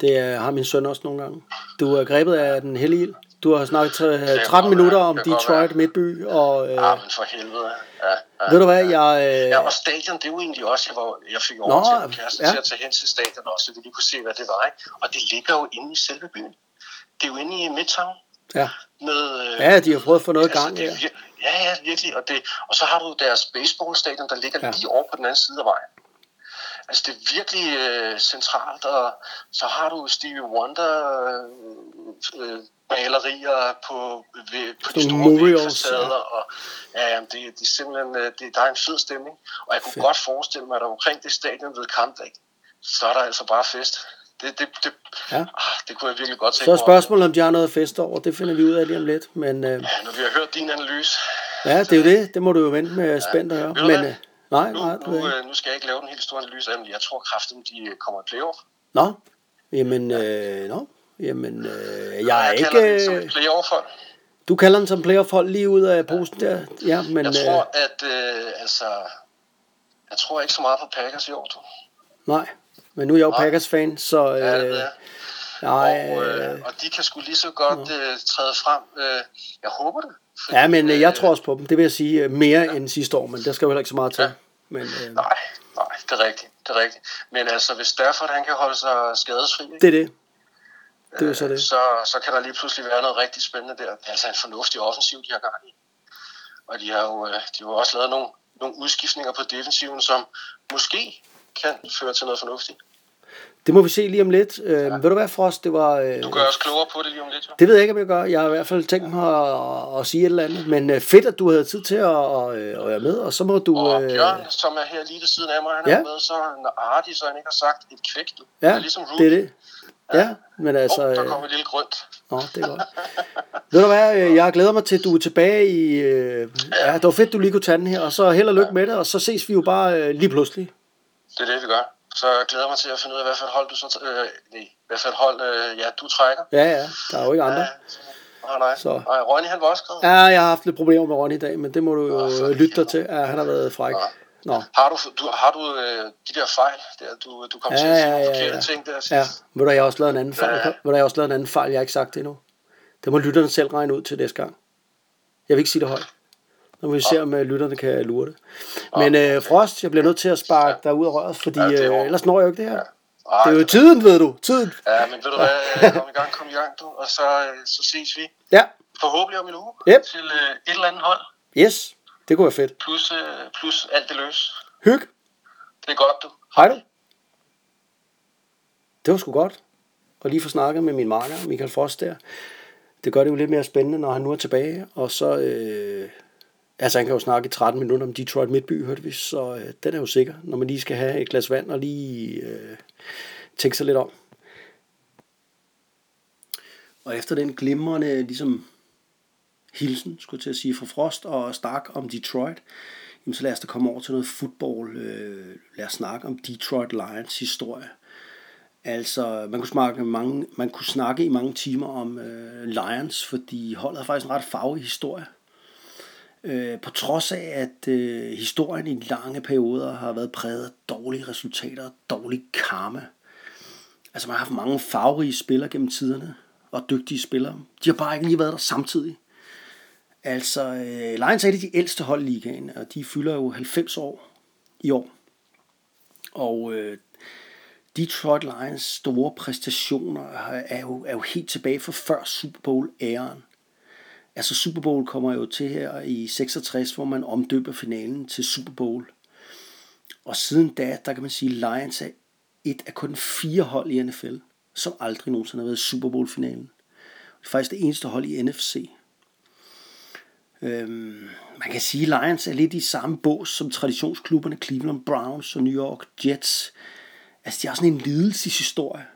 Det er, har min søn også nogle gange. Du er grebet af den hellige ild. Du har snakket øh, kan 13 godt minutter om Detroit. Midtby, og øh, Ja, men for helvede. Ja, ja. ved du hvad, jeg... Øh, Ja, og stadion, det er jo egentlig også, jeg, var, jeg fik Nå, over til min kæreste ja. ja. til at tage hen til stadion også, så vi lige kunne se, hvad det var. Ikke? Og det ligger jo inde i selve byen. Det er jo inde i Midtown. ja. Med, øh, ja, de har prøvet at få noget i gang. det Ja. Ja, ja, virkelig. Og, det, og så har du deres baseballstadion, der ligger Ja. lige over på den anden side af vejen. Altså, det er virkelig øh, centralt, og så har du Stevie Wonder øh, øh, malerier på, ved, på de store vægfacader, ja. og ja, jamen, det, det er simpelthen, øh, det, der er en fed stemning. Og jeg kunne Fedt. godt forestille mig, at omkring det stadion ved kampdag, så er der altså bare fest. Det, det, det, Ja. ah, det kunne jeg virkelig godt tænke Så er spørgsmålet, om de har noget fest over. Det finder vi ud af lige om lidt. Men øh, Ja, når vi har hørt din analyse, ja, det er jo det. Det må du jo vente med spændt at høre. Men øh, nej, Nu, nej, nu, ikke. øh, nu skal jeg ikke lave den helt store analyse af dem. Jeg tror kraftigt, de øh, kommer i playoff. Nå, jamen, øh, nå. Jamen, øh, jeg er jeg kalder ikke... et playoff-hold. Du kalder den som playerhold lige ud af posen der. Ja, men... Jeg øh, tror, at øh, altså, jeg tror ikke så meget på Packers i år. Du. Nej, men nu er jeg jo Nej. Packers-fan, så... Øh, Ja, det ved jeg. nej, Og, øh, øh, og de kan sgu lige så godt øh, træde frem. Øh, jeg håber det. Fordi, ja, men øh, jeg tror øh, også på dem. Det vil jeg sige øh, mere end sidste år, men der skal jo heller ikke så meget til. Ja. Men øh, Nej, nej, det er rigtigt. Det er rigtigt. Men altså, hvis Stafford han kan holde sig skadesfri, ikke? det er det. Det er så det. så, så kan der lige pludselig være noget rigtig spændende der. Det er altså en fornuftig offensiv, de har gang i. Og de har jo, øh, de har jo også lavet nogle, nogle udskiftninger på defensiven, som måske kan føre til noget fornuftigt. Det må vi se lige om lidt. Øh, Ved du hvad, Frost? Det var... Øh, Du gør os klogere på det lige om lidt, jo. det ved jeg ikke, om jeg gør. Jeg har i hvert fald tænkt mig at, at sige et eller andet. Men øh, fedt, at du havde tid til at, at, øh, at være med. Og så må du... Og Øh, Bjørn, som er her lige ved siden af mig, han Ja. er med, så artig, så han ikke har sagt et kvæk. du. ja, det er ligesom det er Ruby. det. Ja, men altså... Oh, der øh, kommer et lille grønt. Nå, det er godt. Ved du hvad, øh, jeg glæder mig til, at du er tilbage i... Øh, ja, det var fedt, du lige kunne tage den her, og så held og lykke med det, og så ses vi jo bare øh, lige pludselig. Det er det, vi gør. Så jeg glæder mig til at finde ud af, hvad for et hold du så... Øh, nej, hvad for et hold, øh, ja, du trækker. Ja, ja, der er jo ikke andre. Ja, nej, nej. Så. Nej, Ronny, han var også skrevet. Ja, jeg har haft lidt problemer med Ronny i dag, men det må du jo øh, lytte dig til. Ja, han har været fræk. Nå, Har du, du, har du øh, de der fejl, der, du, du kom Ja, til at sige ja, ja, forkerte ja. ting der sidst? ja, ved du, jeg har også lavet en anden fejl. Ja. Ved du, jeg har også lavet en anden fejl, jeg har ikke sagt det endnu. Det må lytterne selv regne ud til næste gang. Jeg vil ikke sige det højt. Nu må vi se, om øh, lytterne kan lure det. Men øh, Frost, jeg bliver nødt til at sparke dig ud af røret, fordi øh, ellers når jeg jo ikke det her. Ej, Det er jo tiden, ved du. Tiden. Ja, men ved du hvad, kom i gang, kom i gang du, og så, øh, så ses vi Ja, forhåbentlig om en uge Yep. til øh, et eller andet hold, yes. Det kunne være fedt. plus, øh, plus alt det løs. Hyg. Det er godt, du. Hej du. Det var sgu godt. Og lige få snakket med min marker, Michael Frost der. Det gør det jo lidt mere spændende, når han nu er tilbage. Og så, øh, altså han kan jo snakke i 13 minutter om Detroit Midtby, hørte vi. Så øh, den er jo sikker, når man lige skal have et glas vand og lige øh, tænke sig lidt om. Og efter den glimrende ligesom, hilsen, skulle jeg til at sige, fra Frost og Stark om Detroit, jamen, så lad os da komme over til noget fodbold. Øh, lad os snakke om Detroit Lions historie. Altså, man kunne, snakke mange, man kunne snakke i mange timer om øh, Lions, fordi holdet har faktisk en ret farve historie. Øh, på trods af, at øh, historien i lange perioder har været præget af dårlige resultater og dårlig karma. Altså, man har haft mange farverige spillere gennem tiderne, og dygtige spillere. De har bare ikke lige været der samtidig. Altså, øh, Lions er et af de ældste hold i ligaen, og de fylder jo 90 år i år. Og øh, Detroit Lions store præstationer er jo, er jo helt tilbage fra før Super Bowl-æren. Altså Super Bowl kommer jo til her i 66, hvor man omdøber finalen til Super Bowl. Og siden da, der kan man sige, Lions er et af kun fire hold i NFL, som aldrig nogensinde har været i Super Bowl-finalen. Det er faktisk det eneste hold i NFC. Øhm, man kan sige, at Lions er lidt i samme bås som traditionsklubberne Cleveland Browns og New York Jets. Altså, de har sådan en lidelseshistorie.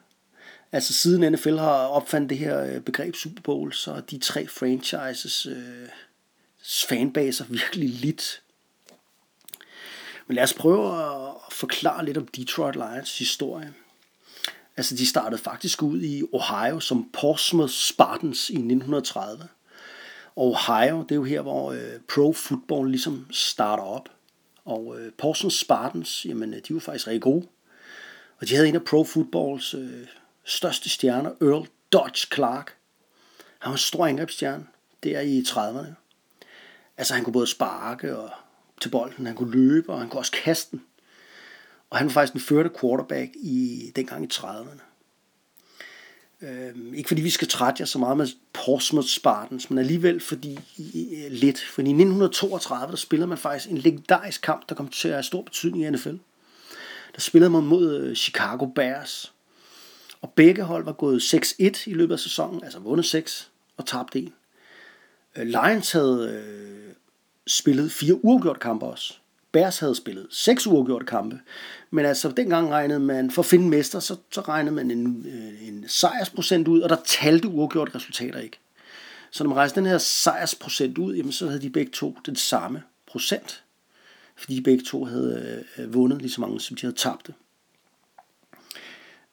Altså, siden NFL har opfandt det her øh, begreb Super Bowl, så er de tre franchises øh, fanbaser virkelig lidt. Men lad os prøve at forklare lidt om Detroit Lions historie. Altså, de startede faktisk ud i Ohio som Portsmouth Spartans i 1930. Ohio, det er jo her, hvor øh, pro football ligesom starter op. Og øh, Portsmouth Spartans, jamen, de var faktisk rigtig gode. Og de havde en af pro footballs øh, største stjerner, Earl Dodge Clark. Han var en stor angrebsstjerne der i 30'erne. Altså han kunne både sparke og til bolden, han kunne løbe, og han kunne også kaste den. Og han var faktisk den førte quarterback i dengang i 30'erne. Øhm, ikke fordi vi skal trætte jer så meget med Portsmouth Spartans, men alligevel fordi lidt. For i 1932, der spillede man faktisk en legendarisk kamp, der kom til at have stor betydning i NFL. Der spillede man mod øh, Chicago Bears. Og begge hold var gået 6-1 i løbet af sæsonen, altså vundet 6 og tabt 1. Øh, Lions havde øh, spillet fire uafgjorte kampe også. Bears havde spillet seks uafgjorte kampe. Men altså, dengang regnede man, for at finde mester, så, så regnede man en, øh, en sejrsprocent ud, og der talte uafgjorte resultater ikke. Så når man rejste den her sejrsprocent ud, jamen, så havde de begge to den samme procent. Fordi de begge to havde øh, vundet lige så mange, som de havde tabt det.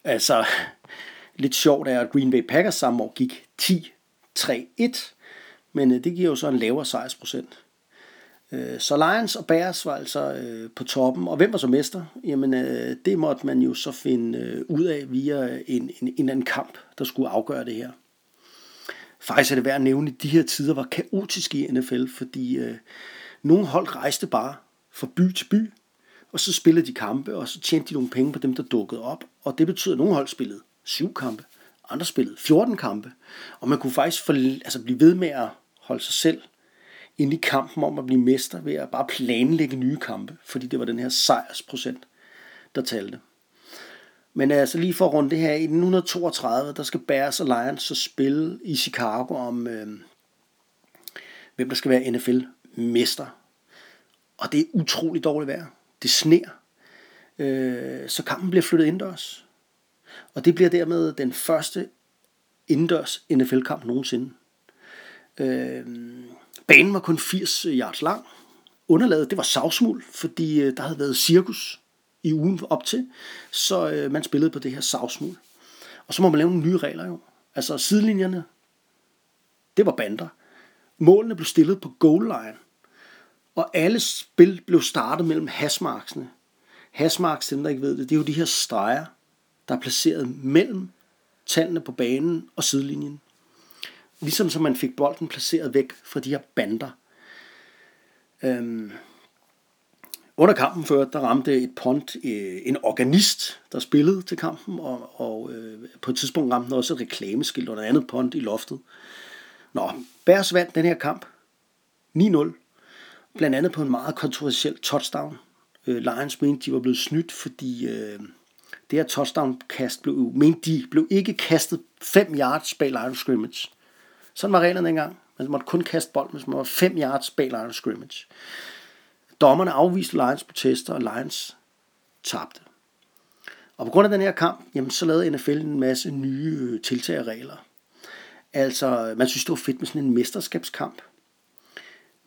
Altså, lidt sjovt er, at Green Bay Packers samme år gik 10-3-1, men øh, det giver jo så en lavere sejrsprocent. Øh, så Lions og Bears var altså øh, på toppen, og hvem var så mester? Jamen, det måtte man jo så finde ud af via en, en, en anden kamp, der skulle afgøre det her. Faktisk er det værd at nævne, at de her tider var kaotiske i NFL, fordi øh, nogle hold rejste bare fra by til by, og så spillede de kampe, og så tjente de nogle penge på dem, der dukkede op. Og det betyder, at nogle hold spillede syv kampe, andre spillede 14 kampe, og man kunne faktisk for, altså blive ved med at holde sig selv ind i kampen om at blive mester ved at bare planlægge nye kampe, fordi det var den her sejrsprocent, der talte. Men altså lige for at runde det her, i 1932, der skal Bears og Lions så spille i Chicago om, øh, hvem der skal være NFL-mester. Og det er utrolig dårligt vejr. Det sner. Øh, så kampen bliver flyttet indendørs. Og det bliver dermed den første indendørs NFL-kamp nogensinde. Øh, Banen var kun 80 yards lang. Underlaget, det var savsmuld, fordi øh, der havde været cirkus i ugen op til, så øh, man spillede på det her savsmuld. Og så må man lave nogle nye regler jo. Altså sidelinjerne, det var bander. Målene blev stillet på goal line. Og alle spil blev startet mellem hasmarksene. Hasmarks, dem der ikke ved det, det er jo de her streger, der er placeret mellem tallene på banen og sidelinjen. Ligesom så man fik bolden placeret væk fra de her bander. Øhm, under kampen før, der ramte et pont øh, en organist, der spillede til kampen, og, og øh, på et tidspunkt ramte den også et reklameskilt og et andet pont i loftet. Nå, Bærs vandt den her kamp 9-0, blandt andet på en meget kontroversiel touchdown. Øh, Lions mente, de var blevet snydt, fordi øh, det her touchdown-kast blev, mente de, blev ikke kastet 5 yards bag Lions scrimmage. Sådan var reglerne engang. Man måtte kun kaste bolden, hvis man var 5 yards bag Lions scrimmage. Dommerne afviste Lions protester, og Lions tabte. Og på grund af den her kamp, jamen, så lavede NFL en masse nye øh, tiltag og regler. Altså, man synes, det var fedt med sådan en mesterskabskamp.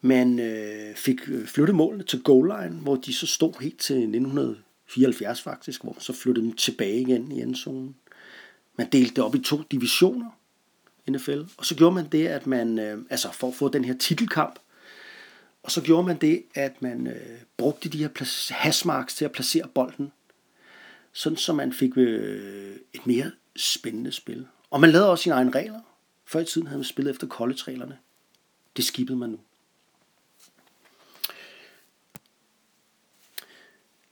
Man øh, fik øh, flyttet målene til goal line, hvor de så stod helt til 1974 faktisk, hvor man så flyttede dem tilbage igen i endzonen. Man delte det op i to divisioner, NFL, og så gjorde man det, at man, øh, altså for at få den her titelkamp, og så gjorde man det, at man øh, brugte de her hasmarks til at placere bolden, sådan så man fik øh, et mere spændende spil. Og man lavede også sine egne regler. Før i tiden havde man spillet efter college-reglerne. Det skibede man nu.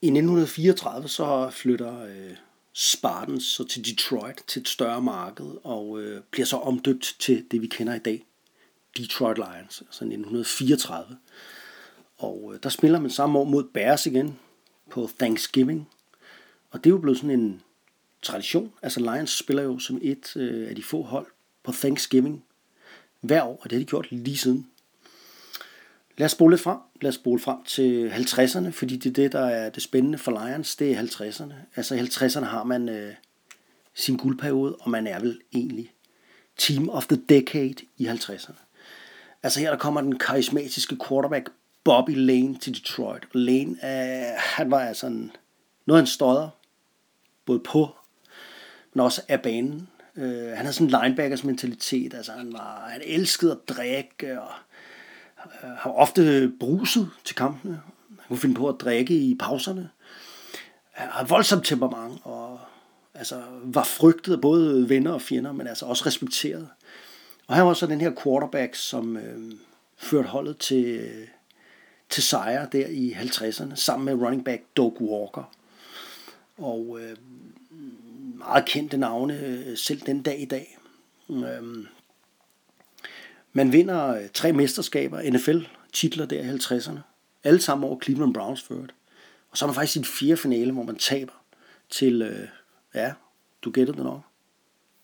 I 1934 så flytter øh, Spartans så til Detroit til et større marked og øh, bliver så omdøbt til det vi kender i dag, Detroit Lions, altså 1934. Og øh, der spiller man samme år mod Bears igen på Thanksgiving. Og det er jo blevet sådan en tradition. Altså Lions spiller jo som et øh, af de få hold på Thanksgiving hver år, og det har de gjort lige siden. Lad os spole lidt frem. Lad os spole frem til 50'erne, fordi det er det, der er det spændende for Lions, det er 50'erne. Altså i 50'erne har man øh, sin guldperiode, og man er vel egentlig Team of the Decade i 50'erne. Altså her der kommer den karismatiske quarterback Bobby Lane til Detroit. Og Lane, øh, han var altså en, noget af en stodder, både på, men også af banen. Øh, han havde sådan en linebackers mentalitet, altså han, var, han elskede at drikke, og øh, har ofte bruset til kampene. Han kunne finde på at drikke i pauserne. Han har voldsomt temperament, og altså, var frygtet af både venner og fjender, men altså også respekteret. Og han var så den her quarterback, som øh, førte holdet til, til sejre der i 50'erne, sammen med running back Doug Walker. Og øh, meget kendte navne øh, selv den dag i dag. Øh, man vinder øh, tre mesterskaber, NFL-titler der i 50'erne. Alle sammen over Cleveland Browns ført. Og så er man faktisk i en fjerde finale, hvor man taber til, øh, ja, du gætter det nok,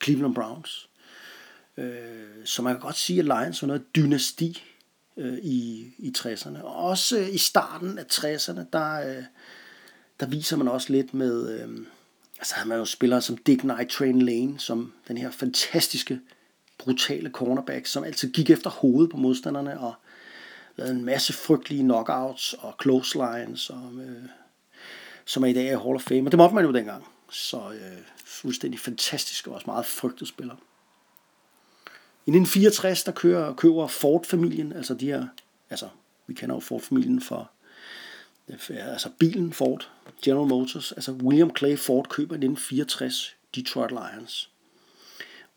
Cleveland Browns. Øh, så man kan godt sige, at Lions var noget dynasti øh, i, i 60'erne. Og også øh, i starten af 60'erne, der, øh, der viser man også lidt med, øh, altså har man jo spillere som Dick Night Train Lane, som den her fantastiske brutale cornerback, som altid gik efter hovedet på modstanderne og lavede en masse frygtelige knockouts og close lines, og, øh, som er i dag er Hall of Fame. Og det måtte man jo dengang. Så øh, fuldstændig fantastisk og også meget frygtet spiller. I 1964, der kører, køber Ford-familien, altså de her, altså vi kender jo Ford-familien for øh, altså bilen Ford, General Motors, altså William Clay Ford køber i 1964 Detroit Lions.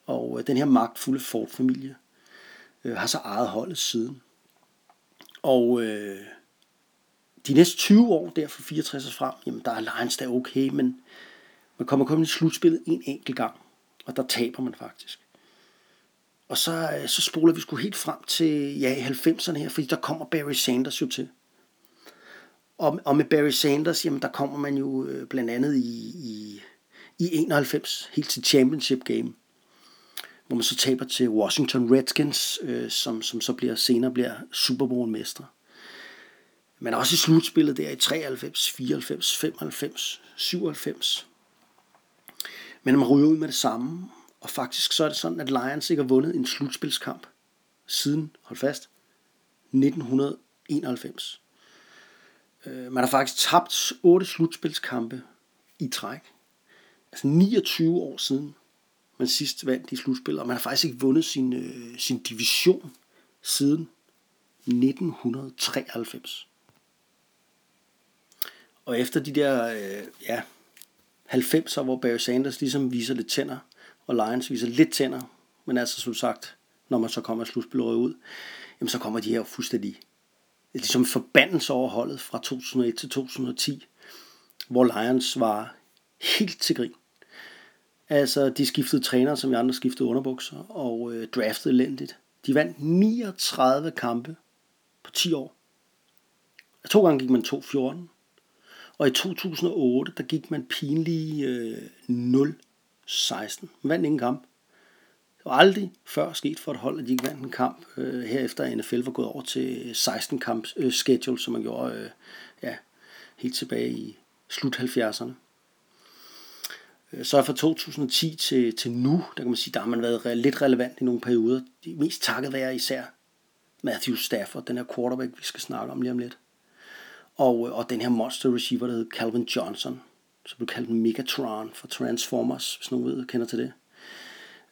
Og øh, den her magtfulde Ford-familie øh, har så ejet holdet siden. Og øh, de næste 20 år, der fra 64 og frem, jamen der er Lions der okay, men man kommer kun i slutspillet en enkelt gang, og der taber man faktisk. Og så, øh, så spoler vi sgu helt frem til ja, 90'erne her, fordi der kommer Barry Sanders jo til. Og, og med Barry Sanders, jamen der kommer man jo øh, blandt andet i, i, i 91, helt til championship game hvor man så taber til Washington Redskins, øh, som, som så bliver senere bliver Super Bowl mestre. Men også i slutspillet der i 93, 94, 95, 97. Men man ryger ud med det samme, og faktisk så er det sådan, at Lions ikke har vundet en slutspilskamp siden, hold fast, 1991. Øh, man har faktisk tabt otte slutspilskampe i træk. Altså 29 år siden man sidst vandt i slutspillet, og man har faktisk ikke vundet sin, øh, sin division siden 1993. Og efter de der øh, ja, 90'er, hvor Barry Sanders ligesom viser lidt tænder, og Lions viser lidt tænder, men altså som sagt, når man så kommer af slutspillet ud, jamen så kommer de her fuldstændig ligesom forbandelse over holdet fra 2001 til 2010, hvor Lions var helt til grin. Altså, de skiftede træner, som vi andre skiftede underbukser, og øh, draftede elendigt. De vandt 39 kampe på 10 år. To gange gik man 2-14. Og i 2008, der gik man pinlige øh, 0-16. Man vandt ingen kamp. Det var aldrig før sket for et hold, at de ikke vandt en kamp. Øh, herefter NFL var gået over til øh, 16 kamp øh, schedule, som man gjorde øh, ja, helt tilbage i slut 70'erne. Så fra 2010 til, til nu, der kan man sige, der har man været re- lidt relevant i nogle perioder. De mest takket være især Matthew Stafford, den her quarterback, vi skal snakke om lige om lidt. Og, øh, og den her monster receiver, der hedder Calvin Johnson. som blev kaldt Megatron for Transformers, hvis nogen ved, kender til det.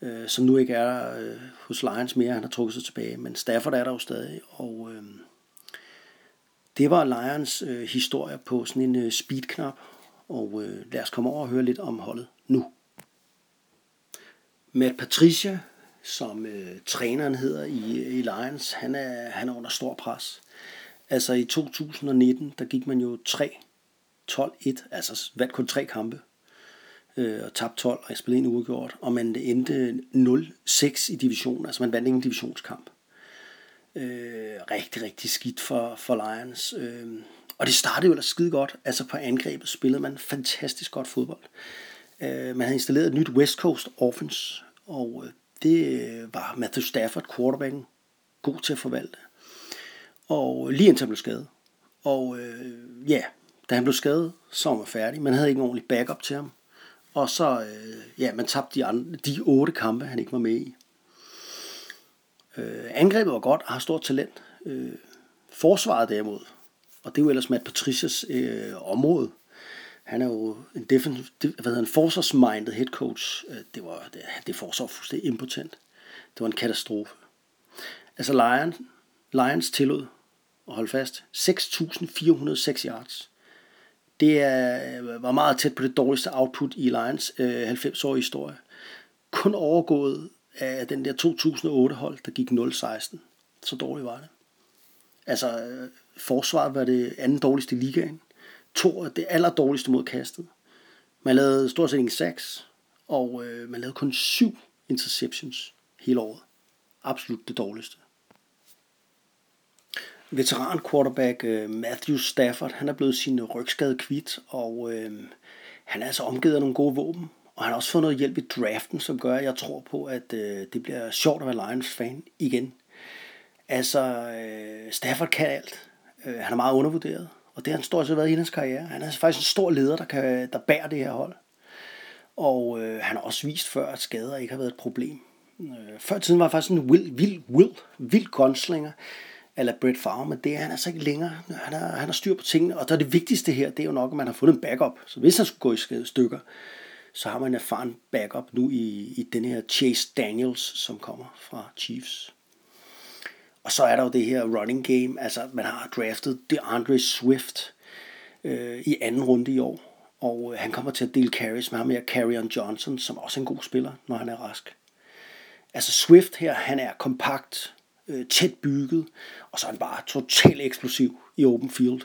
Øh, som nu ikke er øh, hos Lions mere, han har trukket sig tilbage, men Stafford er der jo stadig, og øh, det var Lions øh, historie på sådan en øh, speedknap, og øh, lad os komme over og høre lidt om holdet nu. Matt Patricia, som øh, træneren hedder i, i Lions, han er, han er under stor pres. Altså i 2019, der gik man jo 3-12-1, altså vandt kun tre kampe, øh, og tabte 12, og jeg spillede en uafgjort, og man endte 0-6 i divisionen, altså man vandt ingen divisionskamp. Øh, rigtig, rigtig skidt for, for Lions. Øh, og det startede jo ellers skide godt. Altså på angrebet spillede man fantastisk godt fodbold. Øh, man havde installeret et nyt West Coast offense, og øh, det øh, var Matthew Stafford, quarterbacken, god til at forvalte. Og lige indtil han blev skadet. Og øh, ja, da han blev skadet, så var man færdig. Man havde ikke en ordentlig backup til ham. Og så, øh, ja, man tabte de, andre, de otte kampe, han ikke var med i. Øh, angrebet var godt og har stort talent. Øh, forsvaret derimod, og det er jo ellers Matt Patricias øh, område. Han er jo en, defensiv, hvad hedder, en forsvarsminded head coach. Øh, det var det, det forsvar fuldstændig impotent. Det var en katastrofe. Altså Lions, Lions tillod at holde fast 6.406 yards. Det er, var meget tæt på det dårligste output i Lions øh, 90-årige historie. Kun overgået af den der 2008 hold, der gik 0-16. Så dårligt var det. Altså, øh, forsvaret var det anden dårligste i ligaen. To det aller dårligste mod kastet. Man lavede stort set ingen sacks, og øh, man lavede kun syv interceptions hele året. Absolut det dårligste. Veteran quarterback øh, Matthew Stafford, han er blevet sin rygskade kvidt, og øh, han er altså omgivet af nogle gode våben. Og han har også fået noget hjælp i draften, som gør, at jeg tror på, at øh, det bliver sjovt at være Lions-fan igen. Altså, øh, Stafford kan alt. Øh, han er meget undervurderet, og det har han stort set været i hans karriere. Han er faktisk en stor leder, der, kan, der bærer det her hold. Og øh, han har også vist før, at skader ikke har været et problem. Øh, før tiden var han faktisk en vild, vild, vild, vild gunslinger, eller Brett Favre, men det er han altså ikke længere. Han har, han har styr på tingene, og der er det vigtigste her, det er jo nok, at man har fundet en backup. Så hvis han skulle gå i stykker, så har man en erfaren backup nu i, i den her Chase Daniels, som kommer fra Chiefs. Og så er der jo det her running game. Altså, man har draftet DeAndre Swift øh, i anden runde i år. Og øh, han kommer til at dele carries med ham her, Carrion Johnson, som også er en god spiller, når han er rask. Altså Swift her, han er kompakt, øh, tæt bygget, og så er han bare totalt eksplosiv i open field.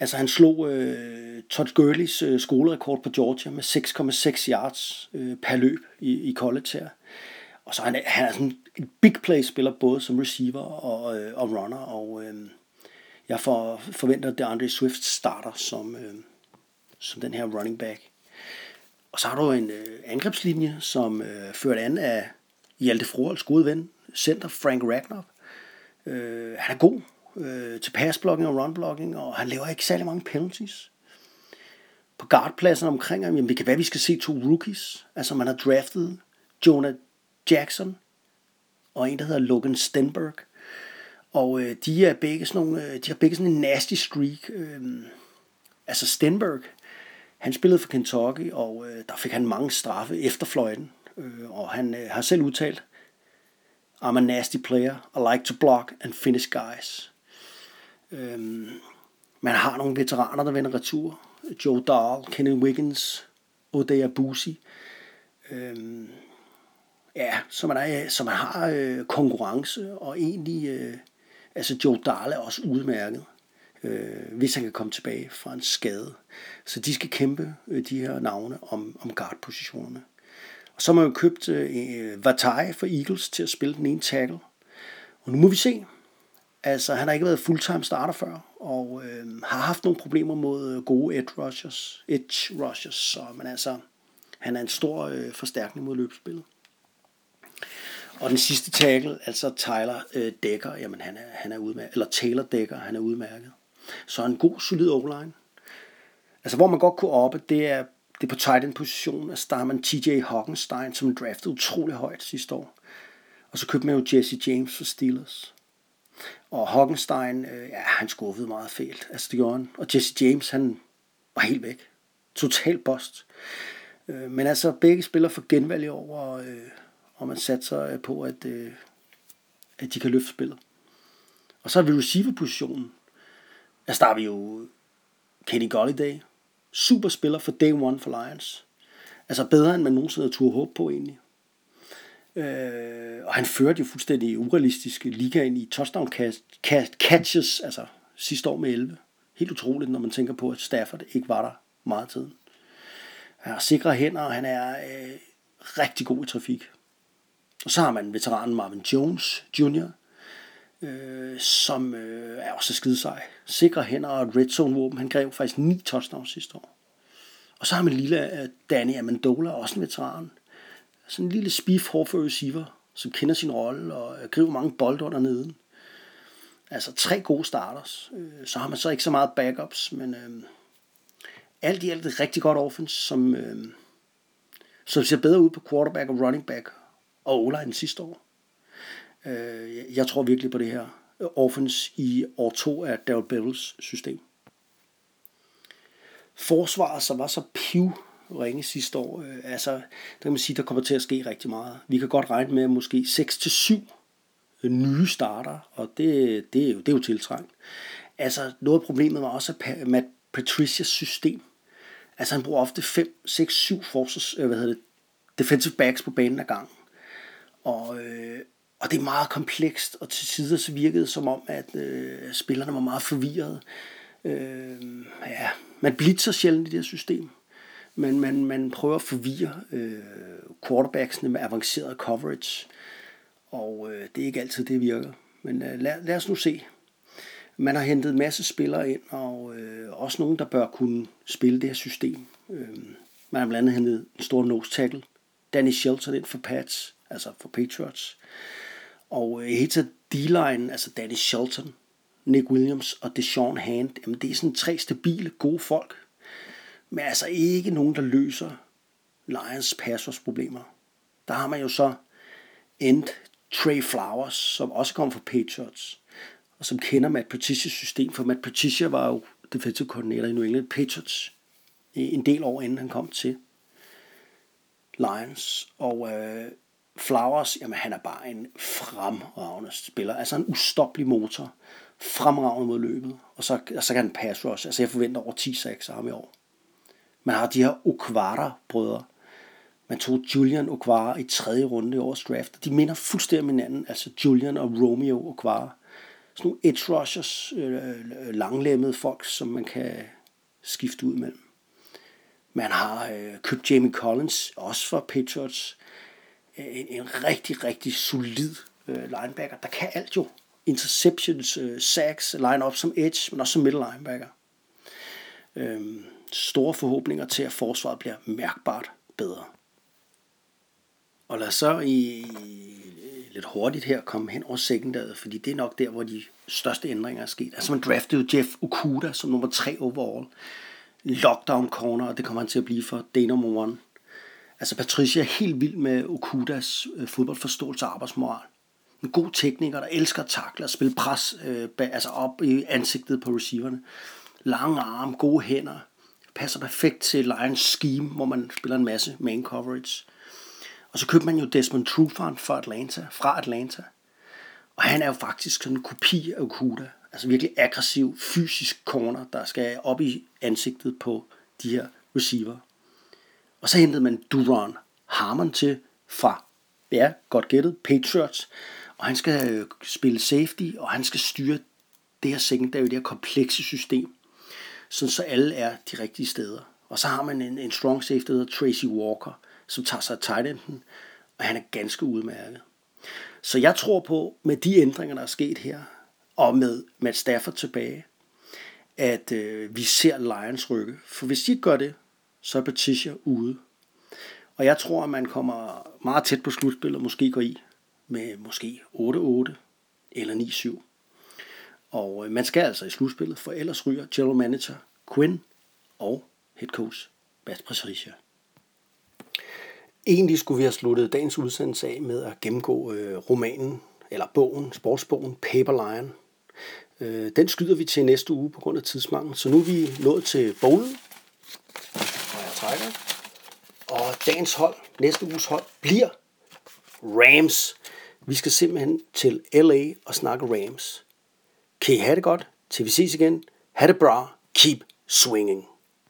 Altså han slog øh, Todd Gurley's øh, skolerekord på Georgia med 6,6 yards øh, per løb i, i college her. Og så er han, han er sådan en big play spiller både som receiver og, øh, og runner, og øh, jeg for, forventer, at DeAndre Swift starter som, øh, som den her running back. Og så har du en øh, angrebslinje, som øh, ført an af Hjalte Froholds gode ven, center Frank Ragnar. Øh, han er god øh, til passblocking og runblocking, og han laver ikke særlig mange penalties. På guardpladsen omkring ham, jamen det kan være, at vi skal se to rookies. Altså man har draftet Jonah Jackson og en, der hedder Logan Stenberg. Og øh, de er begge sådan nogle, øh, de har begge sådan en nasty streak. Øh, altså Stenberg, han spillede for Kentucky, og øh, der fik han mange straffe efter fløjten. Øh, og han øh, har selv udtalt, I'm a nasty player. I like to block and finish guys. Øh, man har nogle veteraner, der vender retur. Joe Dahl, Kenny Wiggins, Odea Busi. Øh, Ja, så man, er, øh, så man har øh, konkurrence, og egentlig, øh, altså Joe Dahl er også udmærket, øh, hvis han kan komme tilbage fra en skade. Så de skal kæmpe, øh, de her navne, om, om guard-positionerne. Og så har man jo købt øh, øh Vatai for Eagles til at spille den ene tackle. Og nu må vi se. Altså, han har ikke været fulltime starter før, og øh, har haft nogle problemer mod øh, gode edge rushers, edge rushers så, man altså, han er en stor øh, forstærkning mod løbespillet. Og den sidste tackle, altså Tyler øh, Decker, jamen han er, han er udmærket, eller Taylor Decker, han er udmærket. Så en god, solid o-line. Altså hvor man godt kunne oppe, det er, det er på tight end position, altså der har man TJ Hockenstein, som draftede utrolig højt sidste år. Og så købte man jo Jesse James for Steelers. Og Hockenstein, øh, ja, han skuffede meget fælt. Altså det gjorde han. Og Jesse James, han var helt væk. total bust. Øh, men altså, begge spiller for genvalg i år, og, øh, og man satser øh, på, at, øh, at de kan løfte spillet. Og så er vi receiver-positionen. Der starter vi jo Kenny Golliday. super spiller for day one for Lions. Altså bedre, end man nogensinde havde turde håbe på egentlig. Øh, og han førte jo fuldstændig urealistiske liga ind i touchdown catches, altså sidste år med 11. Helt utroligt, når man tænker på, at Stafford ikke var der meget tid. Han har sikre hænder, og han er øh, rigtig god i trafik. Og så har man veteranen Marvin Jones Jr., øh, som øh, er også skide sej. Sikre hænder og et red zone våben. Han greb faktisk ni touchdowns sidste år. Og så har man lille øh, Danny Amendola, også en veteran. Sådan en lille spiff for receiver, som kender sin rolle og øh, griber mange bolde under neden. Altså tre gode starters. Øh, så har man så ikke så meget backups, men øh, alt i alt et rigtig godt offense, som, øh, som ser bedre ud på quarterback og running back og Ola end sidste år. Uh, jeg tror virkelig på det her offense i år 2 af Daryl Bevels system forsvaret, så var så piv ringe sidste år, øh, altså, der kan man sige, der kommer til at ske rigtig meget. Vi kan godt regne med måske 6-7 øh, nye starter, og det, det, er jo, det er jo tiltrængt. Altså, noget af problemet var også Matt Patricias system. Altså, han bruger ofte 5, 6, 7 forsvars, øh, hvad hedder det, defensive backs på banen ad gangen. Og, øh, og det er meget komplekst, og til tider så virkede det som om, at øh, spillerne var meget forvirrede. Øh, ja, man blitzer sjældent i det her system, men man, man prøver at forvirre øh, quarterbacksene med avanceret coverage, og øh, det er ikke altid, det virker. Men øh, lad, lad os nu se. Man har hentet en masse spillere ind, og øh, også nogen, der bør kunne spille det her system. Øh, man har blandt andet hentet en stor nose tackle, Danny Shelton ind for Pats, altså for Patriots. Og øh, helt til D-line, altså Danny Shelton, Nick Williams og Deshaun Hand, jamen det er sådan tre stabile, gode folk. Men altså ikke nogen, der løser Lions passersproblemer. Der har man jo så endt Trey Flowers, som også kom fra Patriots, og som kender Matt Patricia's system, for Matt Patricia var jo defensive koordinator i New England Patriots en del år inden han kom til Lions. Og øh, Flowers, jamen han er bare en fremragende spiller, altså en ustoppelig motor fremragende mod løbet, og så, og så kan han pass rush. Altså jeg forventer over 10 6 af ham i år. Man har de her Okvara-brødre. Man tog Julian Okvara i tredje runde i årets draft. De minder fuldstændig om hinanden, altså Julian og Romeo Okvara. Sådan nogle edge rushers, øh, øh, langlemmede folk, som man kan skifte ud mellem. Man har øh, købt Jamie Collins, også for Patriots. En, en rigtig, rigtig solid øh, linebacker, der kan alt jo interceptions, øh, sacks, line-up som edge, men også som middle linebacker. Øhm, store forhåbninger til, at forsvaret bliver mærkbart bedre. Og lad os så i, øh, lidt hurtigt her komme hen over sekundaret, fordi det er nok der, hvor de største ændringer er sket. Altså man draftede Jeff Okuda som nummer 3 overall. Lockdown corner, og det kommer han til at blive for day number one. Altså Patricia er helt vild med Okudas øh, fodboldforståelse og arbejdsmoral en god tekniker, der elsker at takle og spille pres øh, bag, altså op i ansigtet på receiverne. Lange arme, gode hænder. Passer perfekt til Lions scheme, hvor man spiller en masse main coverage. Og så købte man jo Desmond Trufant fra Atlanta, fra Atlanta. Og han er jo faktisk sådan en kopi af Okuda. Altså virkelig aggressiv, fysisk corner, der skal op i ansigtet på de her receiver. Og så hentede man Duron Harmon til fra, ja, godt gættet, Patriots og han skal øh, spille safety, og han skal styre det her secondary, det her komplekse system, sådan så alle er de rigtige steder. Og så har man en, en strong safety, der hedder Tracy Walker, som tager sig af tight enden, og han er ganske udmærket. Så jeg tror på, med de ændringer, der er sket her, og med Matt Stafford tilbage, at øh, vi ser Lions rykke. For hvis de ikke gør det, så er Patricia ude. Og jeg tror, at man kommer meget tæt på slutspillet, og måske går i med måske 8-8 eller 9-7. Og øh, man skal altså i slutspillet, for ellers ryger general manager Quinn og head coach Bas Patricia. Egentlig skulle vi have sluttet dagens udsendelse af med at gennemgå øh, romanen, eller bogen, sportsbogen Paper Lion. Øh, den skyder vi til næste uge på grund af tidsmangel, så nu er vi nået til bogen, Tigers. Og dagens hold, næste uges hold, bliver Rams. Vi skal simpelthen til LA og snakke Rams. Kan I have det godt, til vi ses igen. Ha' det bra. Keep swinging.